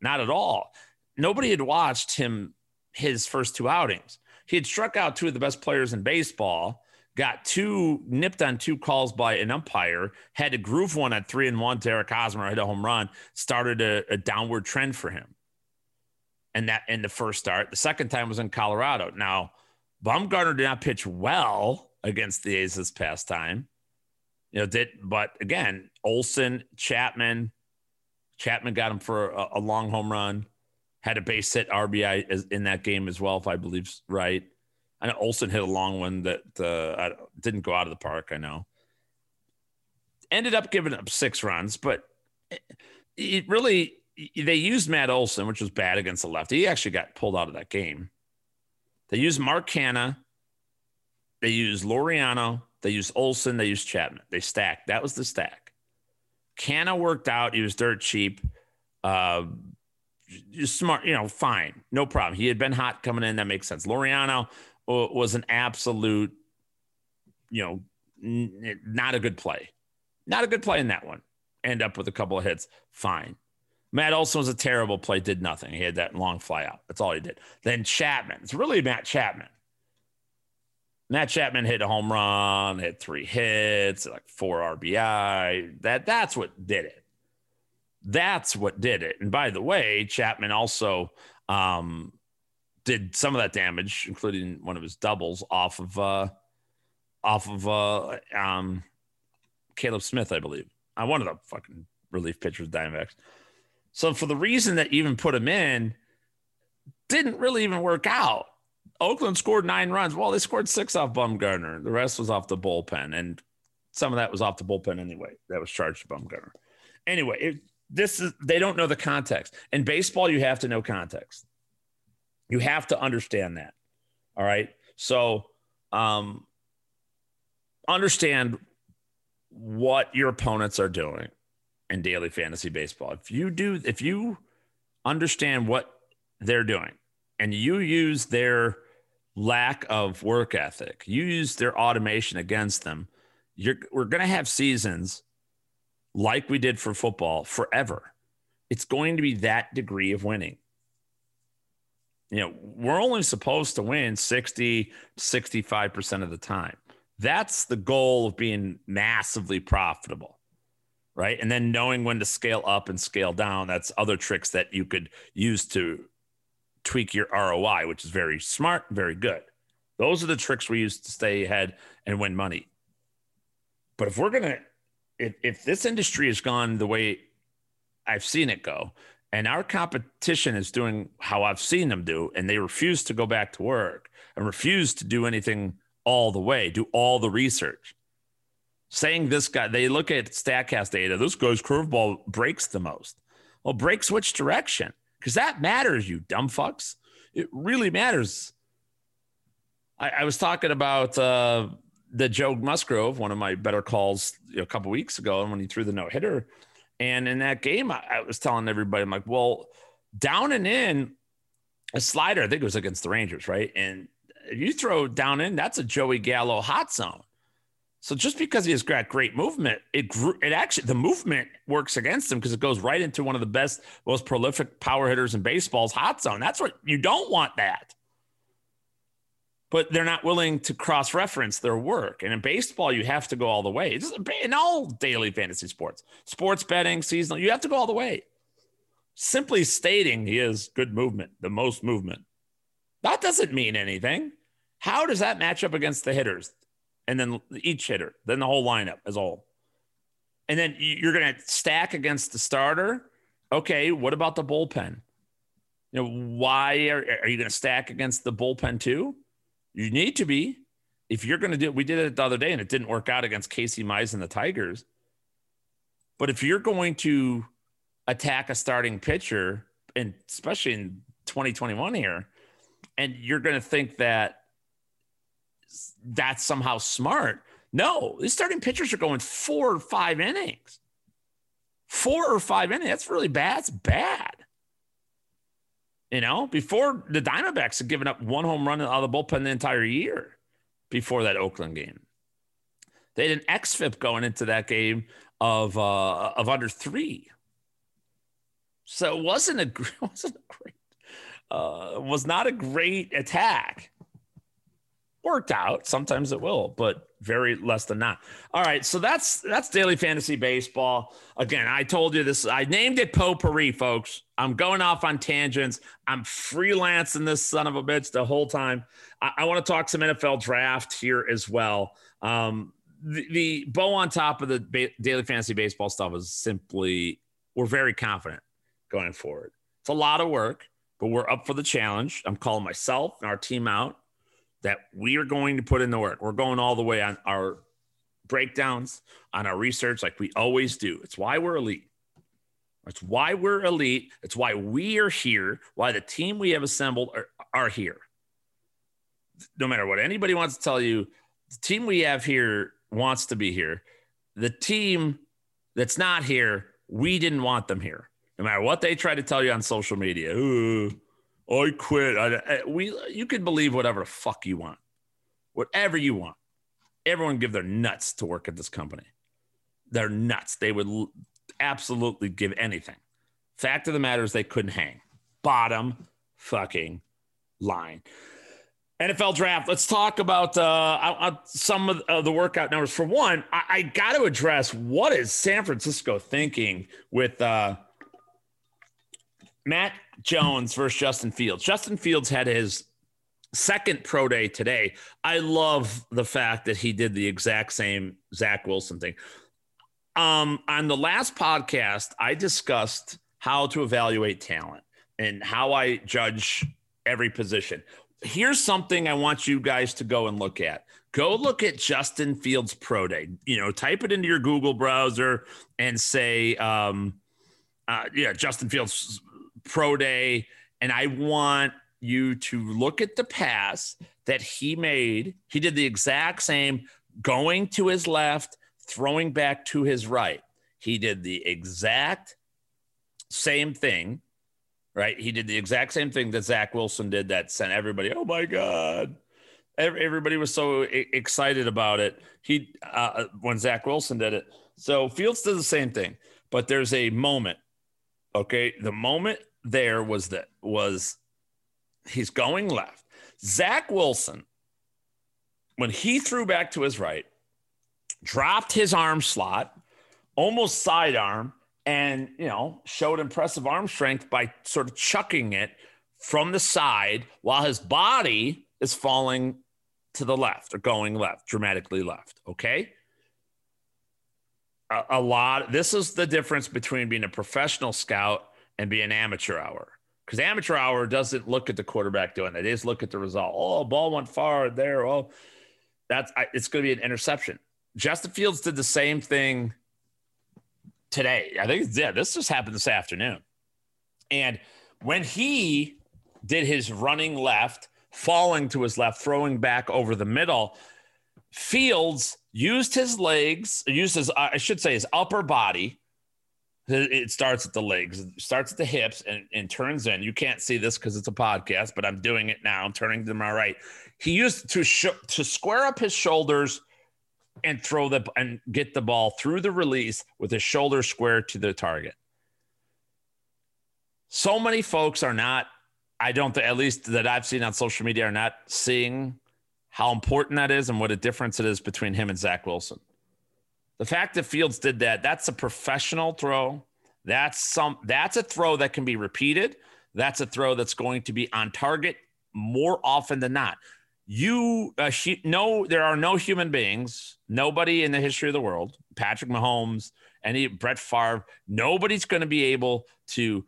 not at all nobody had watched him his first two outings. He had struck out two of the best players in baseball, got two nipped on two calls by an umpire, had to groove one at three and one to Eric Hosmer, hit a home run, started a, a downward trend for him. And that in the first start, the second time was in Colorado. Now, Bumgarner did not pitch well against the A's this past time. You know, did but again, Olson, Chapman, Chapman got him for a, a long home run, had a base hit RBI in that game as well, if I believe right. I know Olson hit a long one that uh, didn't go out of the park. I know. Ended up giving up six runs, but it really they used Matt Olson, which was bad against the left. He actually got pulled out of that game. They used Mark Canha. They used Laureano. They used Olson. They used Chapman. They stacked. That was the stack. Canha worked out. He was dirt cheap. Uh, smart, you know, fine. No problem. He had been hot coming in. That makes sense. Laureano uh, was an absolute, you know, n- not a good play. Not a good play in that one. End up with a couple of hits. Fine. Matt Olson was a terrible play, did nothing. He had that long fly out. That's all he did. Then Chapman. It's really Matt Chapman. Matt Chapman hit a home run, hit three hits, like four RBI. That that's what did it. That's what did it. And by the way, Chapman also um, did some of that damage, including one of his doubles off of uh, off of uh, um, Caleb Smith, I believe. I one of the fucking relief pitchers, Diamondbacks. So for the reason that even put him in, didn't really even work out. Oakland scored nine runs. Well, they scored six off Bumgarner. The rest was off the bullpen, and some of that was off the bullpen anyway. That was charged to Bumgarner. Anyway, it, this is they don't know the context. In baseball, you have to know context. You have to understand that. All right. So, um, understand what your opponents are doing in daily fantasy baseball. If you do, if you understand what they're doing and you use their lack of work ethic, you use their automation against them, you're, we're going to have seasons like we did for football forever. It's going to be that degree of winning. You know, we're only supposed to win 60, 65% of the time. That's the goal of being massively profitable right? And then knowing when to scale up and scale down, that's other tricks that you could use to tweak your ROI, which is very smart, very good. Those are the tricks we use to stay ahead and win money. But if we're going to, if, if this industry has gone the way I've seen it go, and our competition is doing how I've seen them do, and they refuse to go back to work and refuse to do anything all the way, do all the research, saying this guy, they look at StatCast data. This guy's curveball breaks the most. Well, breaks which direction? Because that matters, you dumb fucks. It really matters. I, I was talking about uh, the Joe Musgrove, one of my better calls a couple weeks ago, and when he threw the no hitter. And in that game, I, I was telling everybody, I'm like, well, down and in a slider, I think it was against the Rangers, right? And you throw down in, that's a Joey Gallo hot zone. So just because he has got great movement, it grew, it actually the movement works against him because it goes right into one of the best, most prolific power hitters in baseball's hot zone. That's what you don't want that. But they're not willing to cross reference their work. And in baseball, you have to go all the way. It's in all daily fantasy sports, sports betting, seasonal, you have to go all the way. Simply stating he has good movement, the most movement, that doesn't mean anything. How does that match up against the hitters? and then each hitter, then the whole lineup as a whole. And then you're going to stack against the starter. Okay, what about the bullpen? You know, why are, are you going to stack against the bullpen too? You need to be. If you're going to do, we did it the other day and it didn't work out against Casey Mize and the Tigers. But if you're going to attack a starting pitcher, and especially in 2021 here, and you're going to think that that's somehow smart. No, these starting pitchers are going four or five innings. Four or five innings. That's really bad. That's bad. You know, before the Diamondbacks had given up one home run out of the bullpen the entire year before that Oakland game. They had an xFIP going into that game of uh, of under three. So it wasn't a wasn't a great uh, was not a great attack worked out. Sometimes it will, but very less than not. All right, so that's that's daily fantasy baseball. Again, I told you this. I named it potpourri, folks. I'm going off on tangents. I'm freelancing this son of a bitch the whole time. I, I want to talk some NFL draft here as well. Um, the, the, bow on top of the ba- daily fantasy baseball stuff is simply we're very confident going forward. It's a lot of work, but we're up for the challenge. I'm calling myself and our team out that we are going to put in the work. We're going all the way on our breakdowns, on our research, like we always do. It's why we're elite. It's why we're elite. It's why we are here, why the team we have assembled are, are here. No matter what anybody wants to tell you, the team we have here wants to be here. The team that's not here, we didn't want them here. No matter what they try to tell you on social media. Ooh, I quit. I, I, we you can believe whatever the fuck you want, whatever you want. Everyone give their nuts to work at this company. They're nuts. They would l- absolutely give anything. Fact of the matter is, they couldn't hang. Bottom fucking line. NFL draft. Let's talk about uh, some of the workout numbers. For one, I, I got to address what is San Francisco thinking with uh, Mac Jones versus Justin Fields. Justin Fields had his second pro day today. I love the fact that he did the exact same Zach Wilson thing. Um, on the last podcast, I discussed how to evaluate talent and how I judge every position. Here's something I want you guys to go and look at. Go look at Justin Fields Pro Day. You know, type it into your Google browser and say, um, uh, yeah, Justin Fields pro day, and I want you to look at the pass that he made. He did the exact same going to his left, throwing back to his right. He did the exact same thing, right? He did the exact same thing that Zach Wilson did that sent everybody, oh my God. Everybody was so excited about it. He, uh, when Zach Wilson did it. So Fields did the same thing, but there's a moment. Okay. The moment there was that was he's going left. Zach Wilson, when he threw back to his right, dropped his arm slot, almost sidearm, and you know showed impressive arm strength by sort of chucking it from the side while his body is falling to the left or going left, dramatically left. Okay. A, a lot. This is the difference between being a professional scout and be an amateur hour. Because amateur hour doesn't look at the quarterback doing it. They just look at the result. Oh, ball went far there. Oh, that's it's going to be an interception. Justin Fields did the same thing today. I think yeah, this just happened this afternoon. And when he did his running left, falling to his left, throwing back over the middle, Fields used his legs, used his I should say his upper body it starts at the legs, it starts at the hips, and, and turns in. You can't see this because it's a podcast, but I'm doing it now. I'm turning to my right. He used to sh- to square up his shoulders and throw the and get the ball through the release with his shoulder square to the target. So many folks are not. I don't think, at least that I've seen on social media, are not seeing how important that is and what a difference it is between him and Zach Wilson. The fact that Fields did that, that's a professional throw. That's some that's a throw that can be repeated. That's a throw that's going to be on target more often than not. You uh, no, there are no human beings, nobody in the history of the world, Patrick Mahomes, any Brett Favre, nobody's going to be able to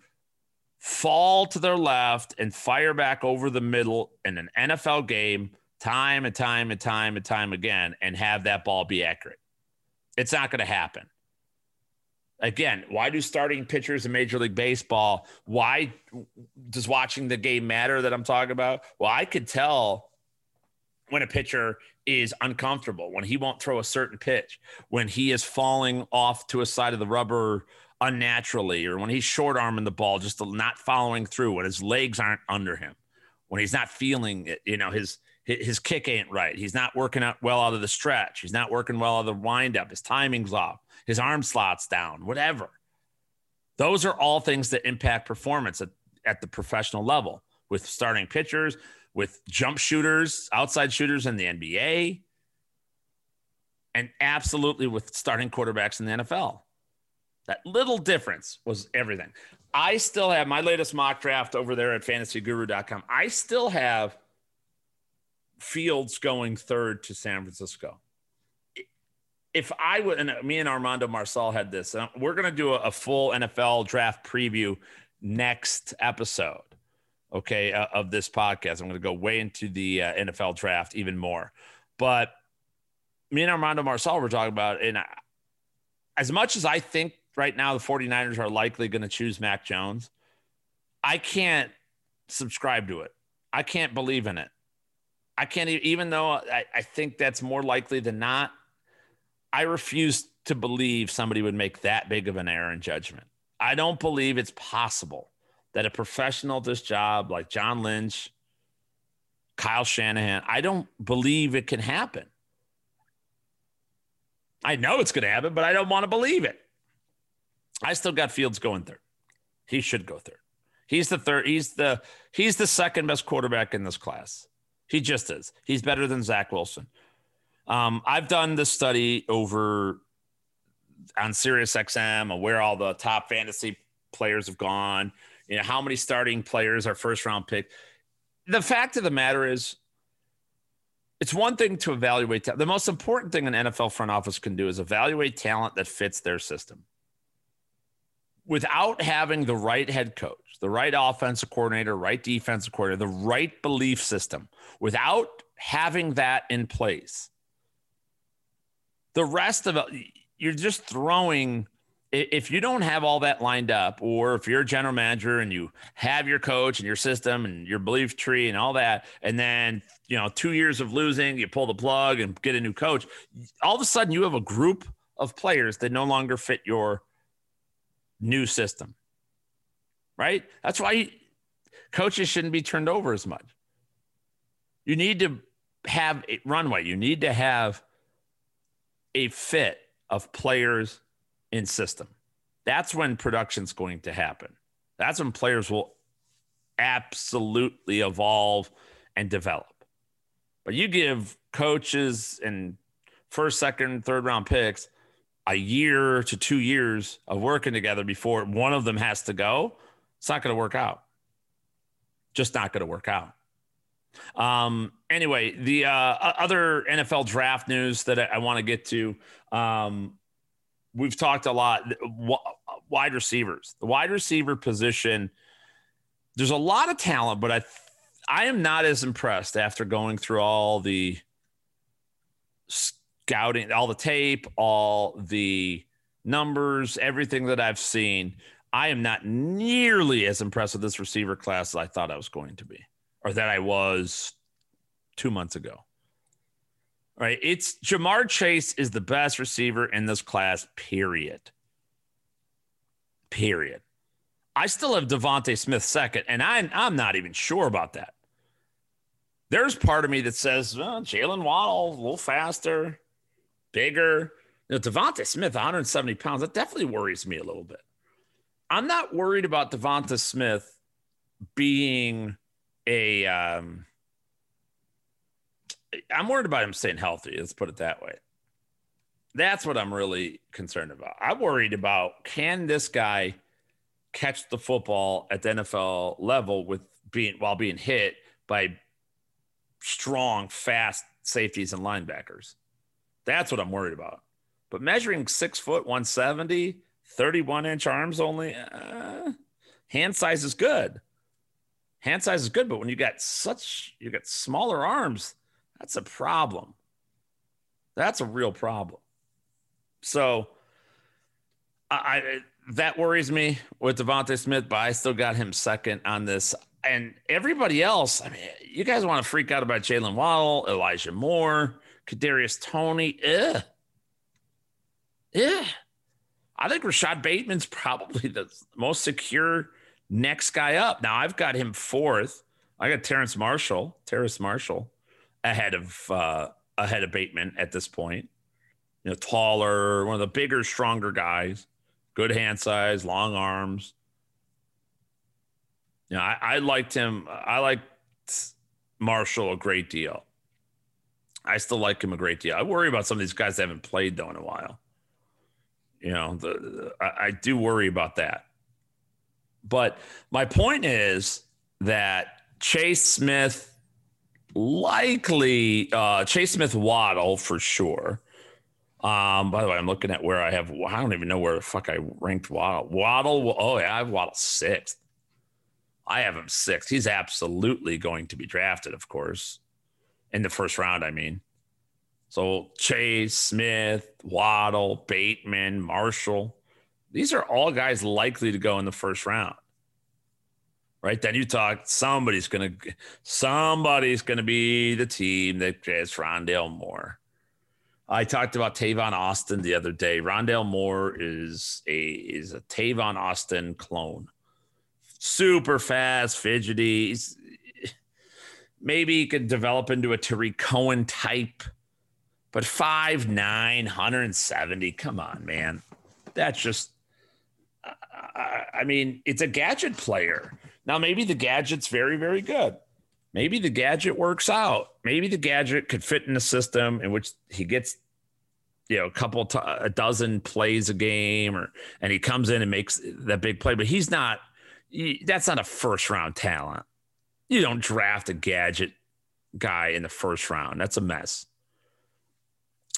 fall to their left and fire back over the middle in an NFL game time and time and time and time again and have that ball be accurate. It's not going to happen. Again, why do starting pitchers in Major League Baseball? Why does watching the game matter that I'm talking about? Well, I could tell when a pitcher is uncomfortable, when he won't throw a certain pitch, when he is falling off to a side of the rubber unnaturally, or when he's short arming the ball, just not following through, when his legs aren't under him, when he's not feeling it, you know, his his kick ain't right. He's not working out well out of the stretch. He's not working well out of the windup. His timing's off. His arm slots down, whatever. Those are all things that impact performance at, at the professional level with starting pitchers, with jump shooters, outside shooters in the NBA. and absolutely with starting quarterbacks in the NFL. That little difference was everything. I still have my latest mock draft over there at fantasyguru.com. I still have Fields going third to San Francisco. If I would, and me and Armando Marsal had this, we're going to do a, a, full NFL draft preview next episode, okay, uh, of this podcast. I'm going to go way into the uh, NFL draft even more. But me and Armando Marsal were talking about, and I, as much as I think right now the 49ers are likely going to choose Mac Jones, I can't subscribe to it. I can't believe in it. I can't even though I, I think that's more likely than not. I refuse to believe somebody would make that big of an error in judgment. I don't believe it's possible that a professional at this job like John Lynch, Kyle Shanahan, I don't believe it can happen. I know it's going to happen, but I don't want to believe it. I still got Fields going third. He should go third. He's the third. He's the he's the second best quarterback in this class. He just is. He's better than Zach Wilson. Um, I've done this study over on Sirius XM of where all the top fantasy players have gone. You know how many starting players are first round pick. The fact of the matter is, it's one thing to evaluate. Ta- the most important thing an NFL front office can do is evaluate talent that fits their system without having the right head coach, the right offensive coordinator, right defensive coordinator, the right belief system, without having that in place, the rest of it, you're just throwing. If you don't have all that lined up, or if you're a general manager and you have your coach and your system and your belief tree and all that, and then you know two years of losing, you pull the plug and get a new coach, all of a sudden you have a group of players that no longer fit your new system, right? That's why coaches shouldn't be turned over as much. You need to have a runway, you need to have a fit of players in system. That's when production's going to happen. That's when players will absolutely evolve and develop. But you give coaches and first, second, third round picks a year to two years of working together before one of them has to go, it's not going to work out. Just not going to work out. Um, anyway, the uh, other NFL draft news that I, I want to get to, um, we've talked a lot. Wide receivers, the wide receiver position. There's a lot of talent, but I, I am not as impressed after going through all the scouting, all the tape, all the numbers, everything that I've seen, I am not nearly as impressed with this receiver class as I thought I was going to be, or that I was two months ago. Right? It's Ja'Marr Chase is the best receiver in this class, period. Period. I still have DeVonta Smith second, and I'm, I'm not even sure about that. There's part of me that says well, Jaylen Waddle a little faster, bigger. You know, DeVonta Smith, 170 pounds, that definitely worries me a little bit. I'm not worried about DeVonta Smith being a. Um, I'm worried about him staying healthy. Let's put it that way. That's what I'm really concerned about. I'm worried about can this guy catch the football at the NFL level with being while being hit by strong, fast safeties and linebackers. That's what I'm worried about. But measuring six foot, 170, 31 inch arms only, uh, hand size is good. Hand size is good, but when you got such, you got smaller arms, that's a problem. That's a real problem. So, I, I that worries me with DeVonta Smith, but I still got him second on this. And everybody else, I mean, you guys want to freak out about Jaylen Waddle, Elijah Moore. Kadarius Toney. Ugh. Yeah. I think Rashod Bateman's probably the most secure next guy up. Now I've got him fourth. I got Terrace Marshall, Terrace Marshall, ahead of uh, ahead of Bateman at this point. You know, taller, one of the bigger, stronger guys, good hand size, long arms. You know, I, I liked him. I liked Marshall a great deal. I still like him a great deal. I worry about some of these guys that haven't played though in a while. You know, the, I, I do worry about that. But my point is that Chase Smith likely uh, Chase Smith Waddle for sure. Um, by the way, I'm looking at where I have. I don't even know where the fuck I ranked Waddle. Waddle. Oh yeah, I have Waddle sixth. I have him sixth. He's absolutely going to be drafted, of course, in the first round. I mean, so Chase Smith, Waddle, Bateman, Marshall. These are all guys likely to go in the first round right? Then you talk somebody's gonna somebody's gonna be the team that gets Rondale Moore. I talked about Tavon Austin the other day. Rondale Moore is a is a Tavon Austin clone. Super fast, fidgety. He's, maybe he could develop into a Tarik Cohen type, but 5'9, 170. Come on, man. That's just I mean, it's a gadget player. Now, maybe the gadget's very, very good. Maybe the gadget works out. Maybe the gadget could fit in a system in which he gets, you know, a couple, t- a dozen plays a game, or and he comes in and makes that big play. But he's not. He, that's not a first round talent. You don't draft a gadget guy in the first round. That's a mess.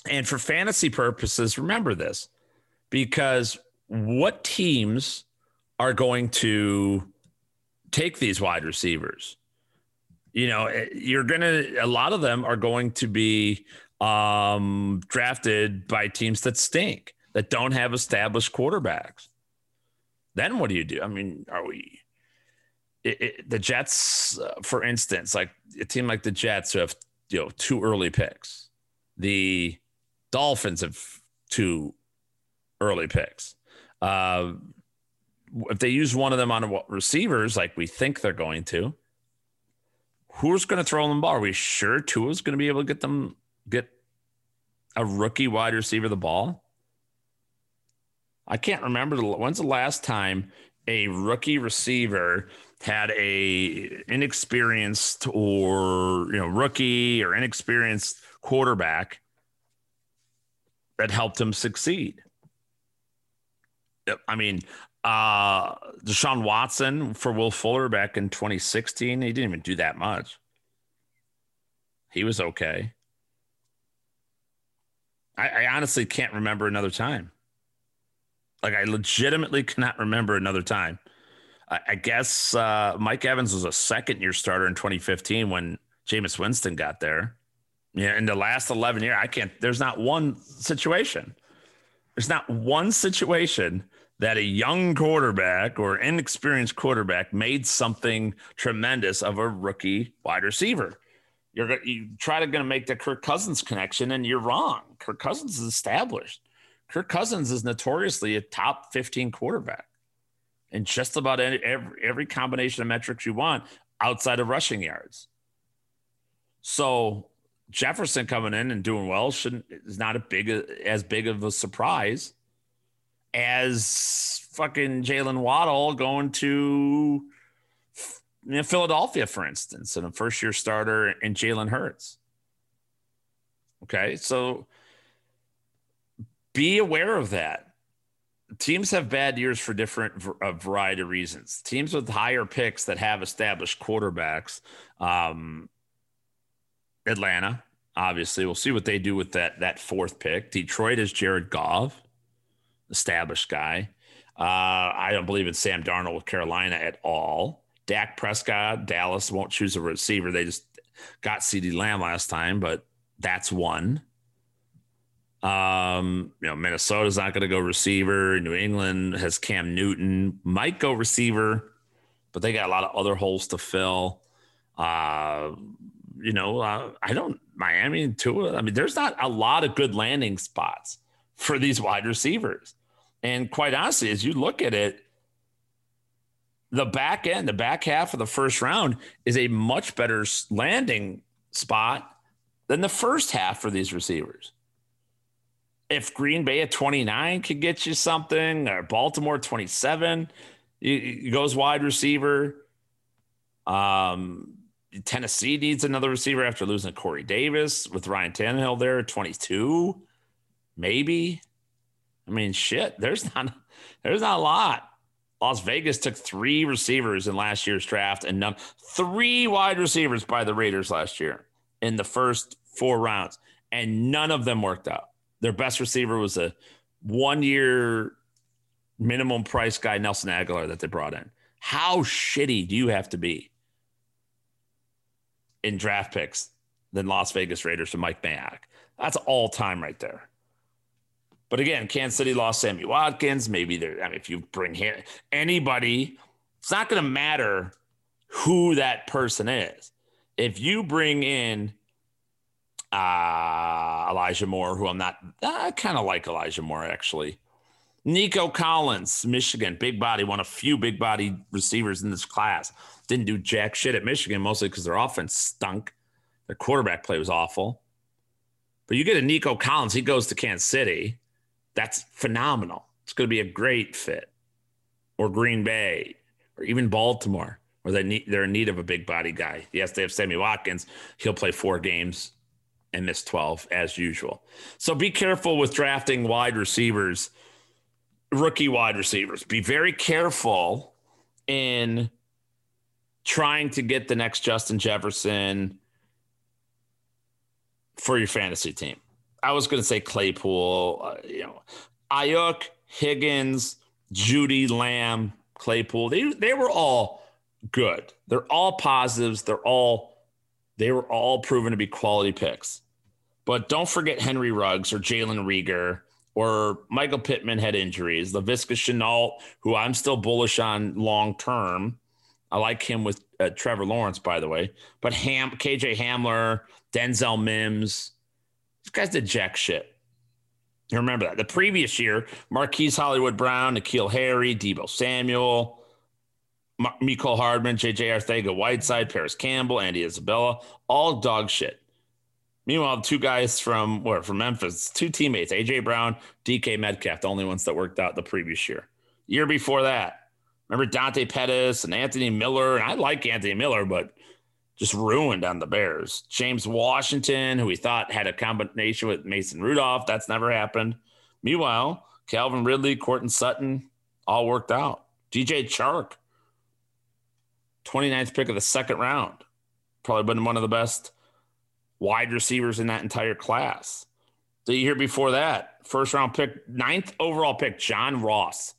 And for fantasy purposes, remember this because what teams are going to take these wide receivers. You know, eh, you're going to, a lot of them are going to be um, drafted by teams that stink, that don't have established quarterbacks. Then what do you do? I mean, are we, it, it, the Jets, uh, for instance, like a team like the Jets who have, you know, two early picks. The Dolphins have two early picks. Uh, if they use one of them on receivers, like we think they're going to, who's going to throw them the ball? Are we sure Tua's going to be able to get them get a rookie wide receiver the ball? I can't remember when's the last time a rookie receiver had a inexperienced or you know rookie or inexperienced quarterback that helped him succeed. I mean, uh, Deshaun Watson for Will Fuller back in 2016, he didn't even do that much. He was okay. I, I honestly can't remember another time. Like, I legitimately cannot remember another time. I, I guess uh, Mike Evans was a second year starter in 2015 when Jameis Winston got there. Yeah, in the last 11 years, I can't, there's not one situation. There's not one situation that a young quarterback or inexperienced quarterback made something tremendous of a rookie wide receiver. You're you try to going to make the Kirk Cousins connection, and you're wrong. Kirk Cousins is established. Kirk Cousins is notoriously a top 15 quarterback in just about any, every, every combination of metrics you want outside of rushing yards. So Jefferson coming in and doing well shouldn't is not a big as big of a surprise as fucking Jaylen Waddle going to you know, Philadelphia, for instance, and a first year starter in Jalen Hurts. Okay, so be aware of that. Teams have bad years for different a variety of reasons. Teams with higher picks that have established quarterbacks, um, Atlanta, obviously, we'll see what they do with that that fourth pick. Detroit is Jared Goff established guy. Uh, I don't believe in Sam Darnold with Carolina at all. Dak Prescott, Dallas won't choose a receiver. They just got CeeDee Lamb last time, but that's one. Um, you know, Minnesota's not going to go receiver. New England has Cam Newton, might go receiver, but they got a lot of other holes to fill. Uh, you know, uh, I don't Miami and Tua. I mean, there's not a lot of good landing spots for these wide receivers. And quite honestly, as you look at it, the back end, the back half of the first round is a much better landing spot than the first half for these receivers. If Green Bay at 29 could get you something, or Baltimore 27 he goes wide receiver. Um, Tennessee needs another receiver after losing Corey Davis with Ryan Tannehill there, 22, maybe. I mean, shit, there's not there's not a lot. Las Vegas took three receivers in last year's draft and none, three wide receivers by the Raiders last year in the first four rounds, and none of them worked out. Their best receiver was a one year minimum price guy, Nelson Agholor, that they brought in. How shitty do you have to be in draft picks than Las Vegas Raiders for Mike Mayock? That's all time right there. But again, Kansas City lost Sammy Watkins. Maybe there. I mean, if you bring here anybody, it's not going to matter who that person is. If you bring in uh, Elijah Moore, who I'm not, I kind of like Elijah Moore actually. Nico Collins, Michigan, big body, one of few big body receivers in this class. Didn't do jack shit at Michigan, mostly because their offense stunk. Their quarterback play was awful. But you get a Nico Collins, he goes to Kansas City that's phenomenal. It's going to be a great fit. Or Green Bay, or even Baltimore, where they need, they're in need of a big body guy. Yes, they have Sammy Watkins. He'll play four games and miss 12 as usual. So be careful with drafting wide receivers, rookie wide receivers. Be very careful in trying to get the next Justin Jefferson for your fantasy team. I was going to say Claypool, uh, you know, Aiyuk, Higgins, Jeudy, Lamb, Claypool. They they were all good. They're all positives. They're all they were all proven to be quality picks. But don't forget Henry Ruggs or Jalen Reagor or Michael Pittman had injuries. Laviska Shenault, who I'm still bullish on long term. I like him with uh, Trevor Lawrence, by the way. But Ham, KJ Hamler, Denzel Mims, these guys did jack shit. You remember that. The previous year, Marquise Hollywood Brown, N'Keal Harry, Deebo Samuel, M- Mecole Hardman, JJ Arcega Whiteside, Parris Campbell, Andy Isabella, all dog shit. Meanwhile, two guys from where from Memphis, two teammates, AJ Brown, DK Metcalf, the only ones that worked out the previous year. Year before that, remember Dante Pettis and Anthony Miller. And I like Anthony Miller, but just ruined on the Bears. James Washington, who we thought had a combination with Mason Rudolph, that's never happened. Meanwhile, Calvin Ridley, Courtland Sutton, all worked out. DJ Chark, 29th pick of the second round, probably been one of the best wide receivers in that entire class. The year before that, first round pick, ninth overall pick, John Ross.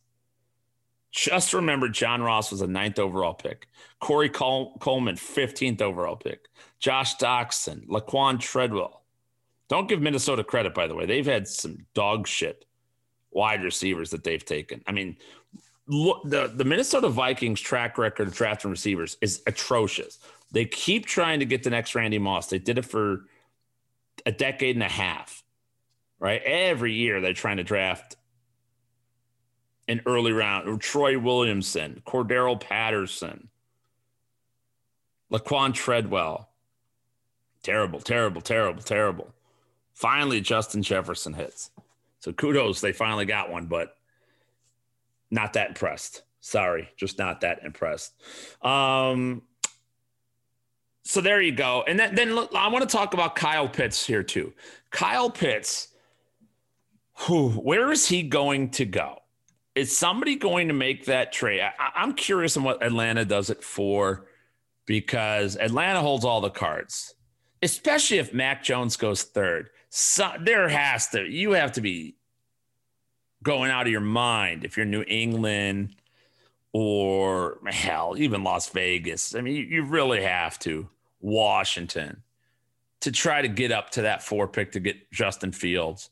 Just remember, John Ross was a ninth overall pick. Corey Col- Coleman, 15th overall pick. Josh Doctson, Laquan Treadwell. Don't give Minnesota credit, by the way. They've had some dog shit wide receivers that they've taken. I mean, look, the, the Minnesota Vikings track record of drafting receivers is atrocious. They keep trying to get the next Randy Moss. They did it for a decade and a half, right? Every year they're trying to draft an early round, or Troy Williamson, Cordarrelle Patterson, Laquan Treadwell. Terrible, terrible, terrible, terrible. Finally, Justin Jefferson hits. So kudos, they finally got one, but not that impressed. Sorry, just not that impressed. Um, so there you go. And then, then look, I want to talk about Kyle Pitts here too. Kyle Pitts, who, where is he going to go? is somebody going to make that trade? I, am curious on what Atlanta does it for because Atlanta holds all the cards, especially if Mac Jones goes third. So there has to, you have to be going out of your mind if you're New England or hell, even Las Vegas. I mean, you, you really have to, Washington, to try to get up to that four pick to get Justin Fields,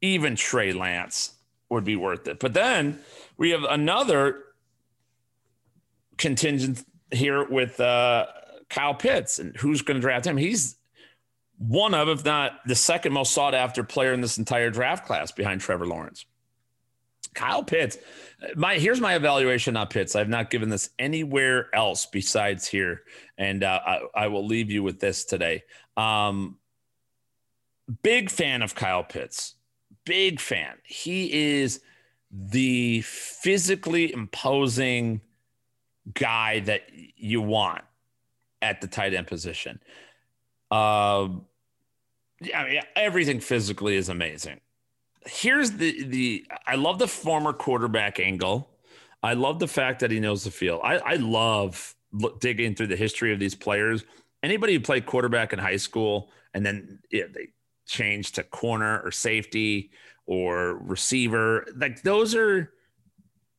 even Trey Lance would be worth it. But then we have another contingent here with uh, Kyle Pitts and who's going to draft him. He's one of, if not the second most sought after player in this entire draft class behind Trevor Lawrence. Kyle Pitts. My here's my evaluation on Pitts. I've not given this anywhere else besides here, and uh, I, I, will leave you with this today. Um, big fan of Kyle Pitts big fan. He is the physically imposing guy that you want. at the tight end position. Um, I mean, everything physically is amazing. Here's the the I love the former quarterback angle. I love the fact that he knows the field. I, I love digging through the history of these players. Anybody who played quarterback in high school and then yeah, they change to corner or safety or receiver, like those are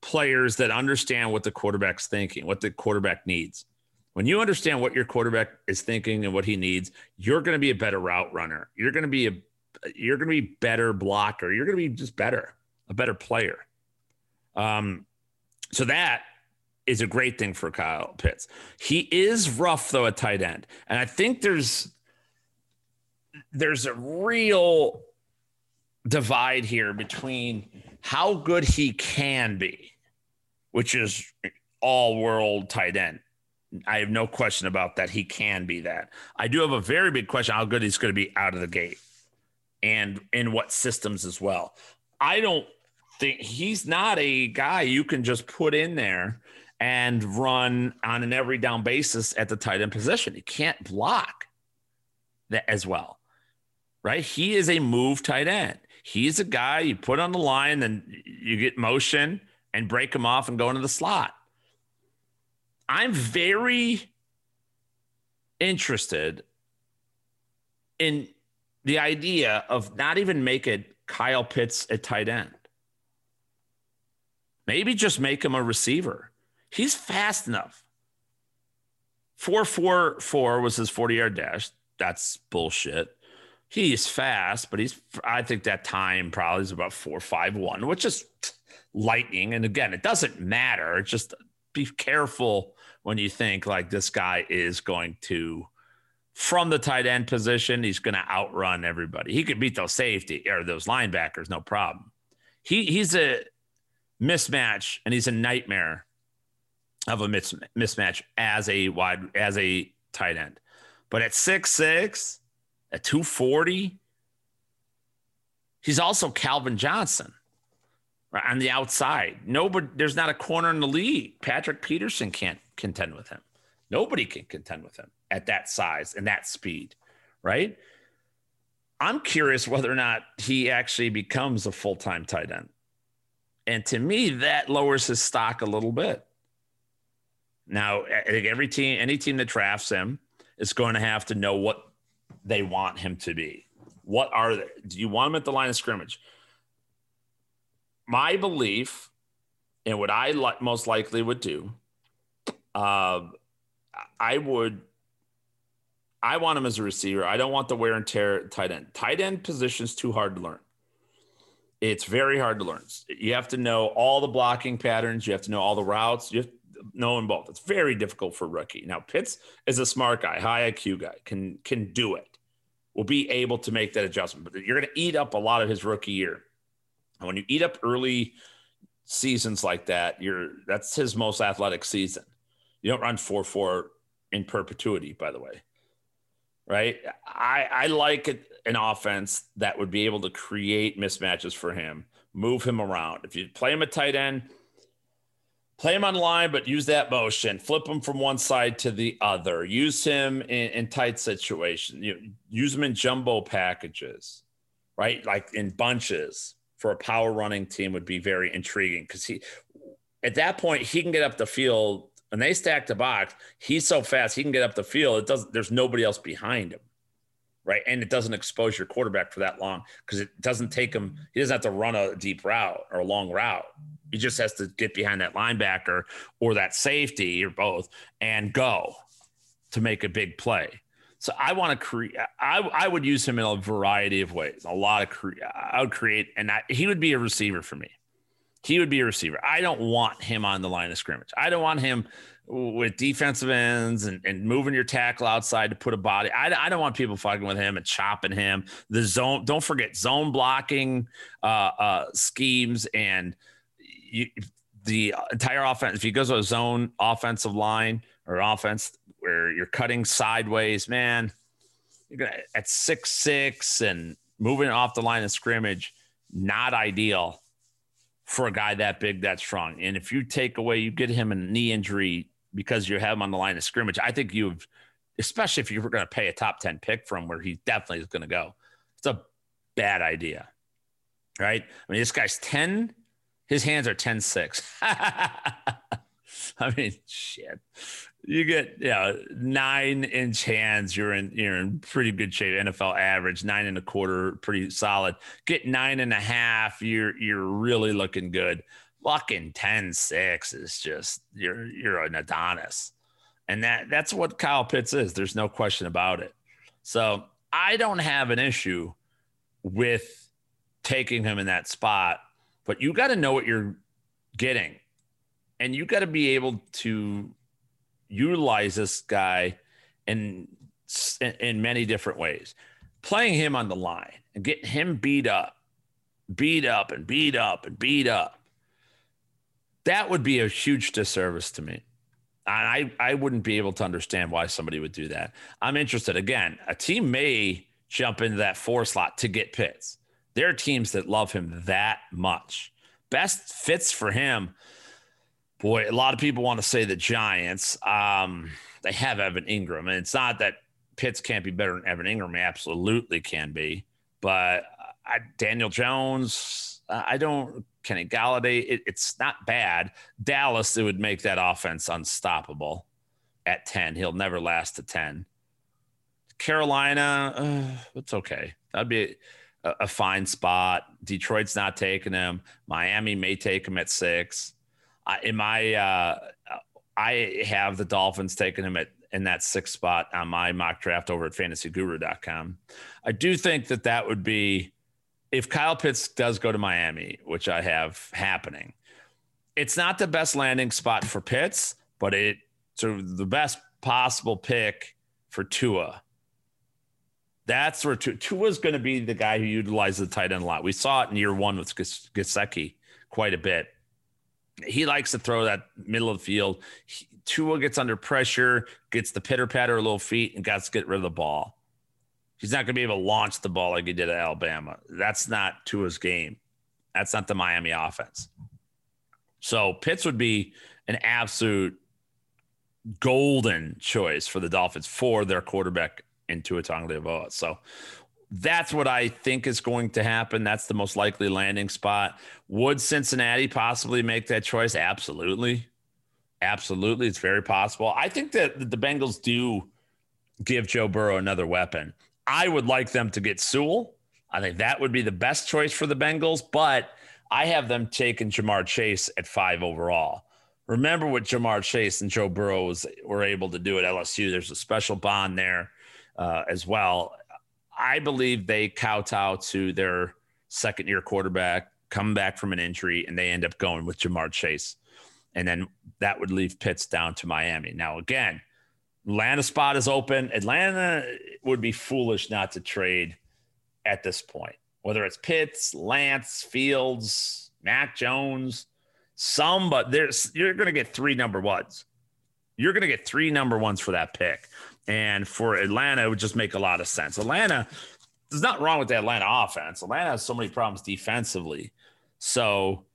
players that understand what the quarterback's thinking, what the quarterback needs. When you understand what your quarterback is thinking and what he needs, you're going to be a better route runner. You're going to be a you're going to be better blocker. You're going to be just better, a better player. Um, so that is a great thing for Kyle Pitts. He is rough though at tight end, and I think there's there's a real divide here between how good he can be, which is all world tight end, I have no question about that. He can be that. I do have a very big question how good he's going to be out of the gate and in what systems as well. I don't think he's not a guy you can just put in there and run on an every down basis at the tight end position. He can't block that as well, right? He is a move tight end. He's a guy you put on the line, then you get motion and break him off and go into the slot. I'm very interested in the idea of not even make it Kyle Pitts at tight end. Maybe just make him a receiver. He's fast enough. 444 was his 40 yard dash. That's bullshit. He's fast, but he's, I think that time probably is about 451, which is lightning. And again, it doesn't matter. Just be careful when you think like this guy is going to from the tight end position, he's going to outrun everybody. He could beat those safety or those linebackers, no problem. He he's a mismatch and he's a nightmare of a mis- mismatch as a wide as a tight end. But at six six, at two forty, he's also Calvin Johnson on the outside. Nobody, there's not a corner in the league. Patrick Peterson can't contend with him. Nobody can contend with him at that size and that speed, right? I'm curious whether or not he actually becomes a full time tight end. And to me, that lowers his stock a little bit. Now, I think every team, any team that drafts him is going to have to know what they want him to be. What are they? Do you want him at the line of scrimmage? my belief and what I most likely would do, uh, I would. I want him as a receiver. I don't want the wear and tear tight end. Tight end position is too hard to learn. It's very hard to learn. You have to know all the blocking patterns. You have to know all the routes. You have to know them both. It's very difficult for rookie. Now Pitts is a smart guy, high IQ guy, can can do it. Will be able to make that adjustment. But you're going to eat up a lot of his rookie year. And when you eat up early seasons like that, you're that's his most athletic season. You don't run 4 4 in perpetuity, by the way. Right. I, I like an offense that would be able to create mismatches for him, move him around. If you play him a tight end, play him on line, but use that motion, flip him from one side to the other, use him in, in tight situations, you use him in jumbo packages, right? Like in bunches for a power running team would be very intriguing because he at that point he can get up the field and they stack the box. He's so fast he can get up the field. It doesn't. There's nobody else behind him, right? And it doesn't expose your quarterback for that long because it doesn't take him. He doesn't have to run a deep route or a long route. He just has to get behind that linebacker or that safety or both and go to make a big play. So I want to create. I I would use him in a variety of ways. A lot of create. I would create, and I, he would be a receiver for me. He would be a receiver. I don't want him on the line of scrimmage. I don't want him with defensive ends and, and moving your tackle outside to put a body. I, I don't want people fucking with him and chopping him. The zone. Don't forget zone blocking uh, uh, schemes and you, the entire offense. If he goes to a zone offensive line or offense, where you're cutting sideways, man, you're gonna at six six and moving off the line of scrimmage, not ideal for a guy that big, that strong. And if you take away, you get him a knee injury because you have him on the line of scrimmage. I think you've especially if you were going to pay a top 10 pick from where he definitely is going to go. It's a bad idea. Right? I mean, this guy's 10, his hands are 10 6. I mean, shit. You get yeah, nine inch hands. You're in you're in pretty good shape. NFL average nine and a quarter, pretty solid. Get nine and a half. You're you're really looking good. Fucking 10 6 is just you're you're an Adonis. And that that's what Kyle Pitts is. There's no question about it. So I don't have an issue with taking him in that spot, but you got to know what you're getting. And you got to be able to utilize this guy in in many different ways. Playing him on the line and getting him beat up, beat up and beat up and beat up. That would be a huge disservice to me. I, I wouldn't be able to understand why somebody would do that. I'm interested. Again, a team may jump into that four slot to get Pitts. There are teams that love him that much. Best fits for him. Boy, a lot of people want to say the Giants. Um, they have Evan Engram, and it's not that Pitts can't be better than Evan Engram. He absolutely can be. But I, Daniel Jones, I don't Kenny Golladay. It, it's not bad. Dallas, it would make that offense unstoppable at 10. He'll never last to 10. Carolina, uh, it's okay. That'd be a, a, fine spot. Detroit's not taking him. Miami may take him at six. I, in my, uh, I have the Dolphins taking him at in that sixth spot on my mock draft over at fantasyguru.com. I do think that that would be if Kyle Pitts does go to Miami, which I have happening, it's not the best landing spot for Pitts, but it's sort of the best possible pick for Tua. That's where Tua is going to be the guy who utilizes the tight end a lot. We saw it in year one with Gesicki quite a bit. He likes to throw that middle of the field. He, Tua gets under pressure, gets the pitter patter of little feet, and got to get rid of the ball. He's not going to be able to launch the ball like he did at Alabama. That's not Tua's game. That's not the Miami offense. So Pitts would be an absolute golden choice for the Dolphins for their quarterback in Tua Tagovailoa. So that's what I think is going to happen. That's the most likely landing spot. Would Cincinnati possibly make that choice? Absolutely. Absolutely. It's very possible. I think that the Bengals do give Joe Burrow another weapon. I would like them to get Sewell. I think that would be the best choice for the Bengals, but I have them taking Ja'Marr Chase at five overall. Remember what Ja'Marr Chase and Joe Burrow was, were able to do at LSU. There's a special bond there uh, as well. I believe they kowtow to their second year quarterback, come back from an injury, and they end up going with Ja'Marr Chase. And then that would leave Pitts down to Miami. Now, again, Atlanta spot is open. Atlanta would be foolish not to trade at this point, whether it's Pitts, Lance, Fields, Mac Jones, some, but there's you're going to get three number ones. You're going to get three number ones for that pick. And for Atlanta, it would just make a lot of sense. Atlanta, there's not wrong with the Atlanta offense. Atlanta has so many problems defensively. So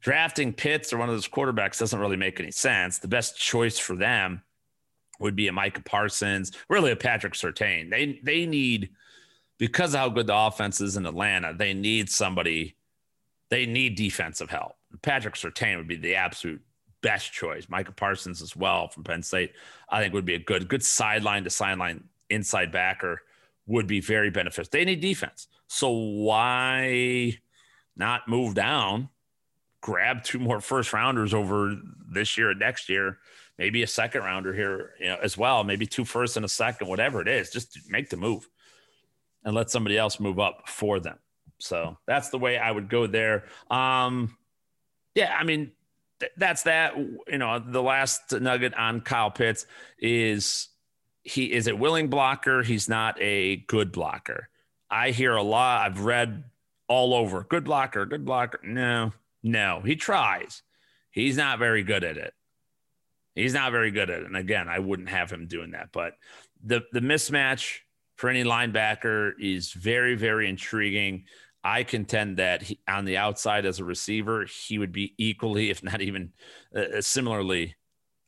drafting Pitts or one of those quarterbacks doesn't really make any sense. The best choice for them would be a Micah Parsons, really a Patrick Surtain. They they need because of how good the offense is in Atlanta, they need somebody, they need defensive help. Patrick Surtain would be the absolute best choice. Micah Parsons as well from Penn State, I think would be a good, good sideline to sideline inside backer would be very beneficial. They need defense. So why not move down, grab two more first rounders over this year and next year maybe a second rounder here you know, as well, maybe two first and a second, whatever it is, just make the move and let somebody else move up for them. So that's the way I would go there. Um, yeah, I mean, th- that's that. You know, the last nugget on Kyle Pitts is he is a willing blocker. He's not a good blocker. I hear a lot. I've read all over good blocker, good blocker. No, no, he tries. He's not very good at it. He's not very good at it. And again, I wouldn't have him doing that. But the the mismatch for any linebacker is very, very intriguing. I contend that he, on the outside as a receiver, he would be equally, if not even uh, uh similarly,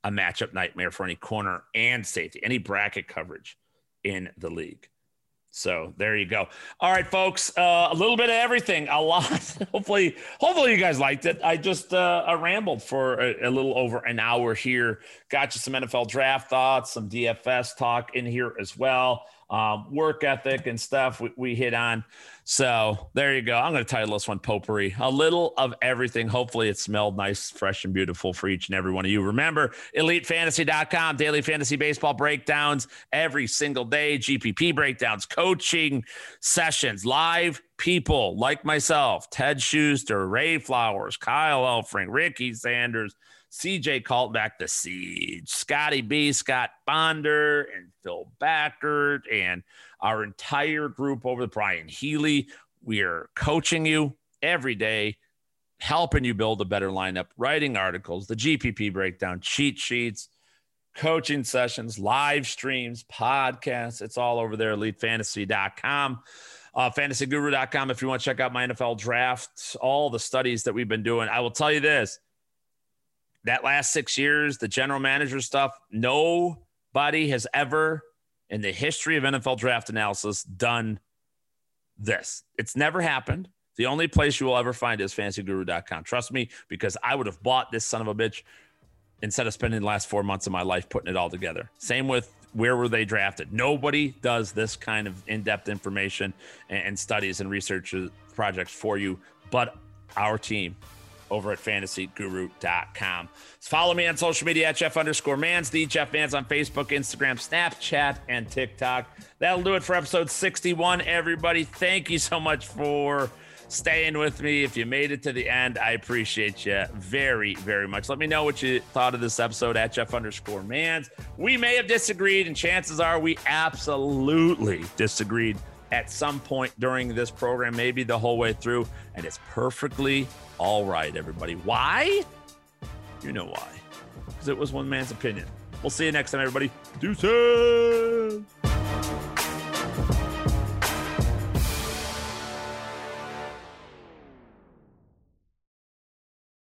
a matchup nightmare for any corner and safety, any bracket coverage in the league. So there you go. All right, folks. Uh, a little bit of everything. A lot. hopefully, hopefully you guys liked it. I just uh, I rambled for a, a, little over an hour here. Got you some NFL draft thoughts, some DFS talk in here as well um, work ethic and stuff we, we, hit on. So there you go. I'm going to title this one Potpourri. A little of everything. Hopefully it smelled nice, fresh, and beautiful for each and every one of you. Remember, elitefantasy.com, daily fantasy baseball breakdowns every single day, GPP breakdowns, coaching sessions, live people like myself, Ted Schuster, Ray Flowers, Kyle Elfrink, Ricky Sanders, CJ Kaltbach, The Siege, Scotty B, Scott Bonder, and Phil Backert, and our entire group over the Brian Healy. We are coaching you every day, helping you build a better lineup, writing articles, the GPP breakdown, cheat sheets, coaching sessions, live streams, podcasts. It's all over there, elitefantasy.com. Uh, fantasyguru.com if you want to check out my NFL draft, all the studies that we've been doing. I will tell you this that last six years, the general manager stuff, nobody has ever in the history of NFL draft analysis done this. It's never happened. The only place you will ever find is fantasyguru.com. Trust me, because I would have bought this son of a bitch instead of spending the last four months of my life putting it all together. Same with where were they drafted? Nobody does this kind of in depth information and studies and research projects for you but our team over at fantasyguru.com. Follow me on social media at Jeff underscore Mans, the Jeff Mans on Facebook, Instagram, Snapchat, and TikTok. That'll do it for episode 61, everybody. Thank you so much for staying with me. If you made it to the end, I appreciate you very, very much. Let me know what you thought of this episode at Jeff underscore Mans. We may have disagreed, and chances are we absolutely disagreed at some point during this program, maybe the whole way through, and it's perfectly all right, everybody. Why? You know why. Because it was one man's opinion. We'll see you next time, everybody. Deuces.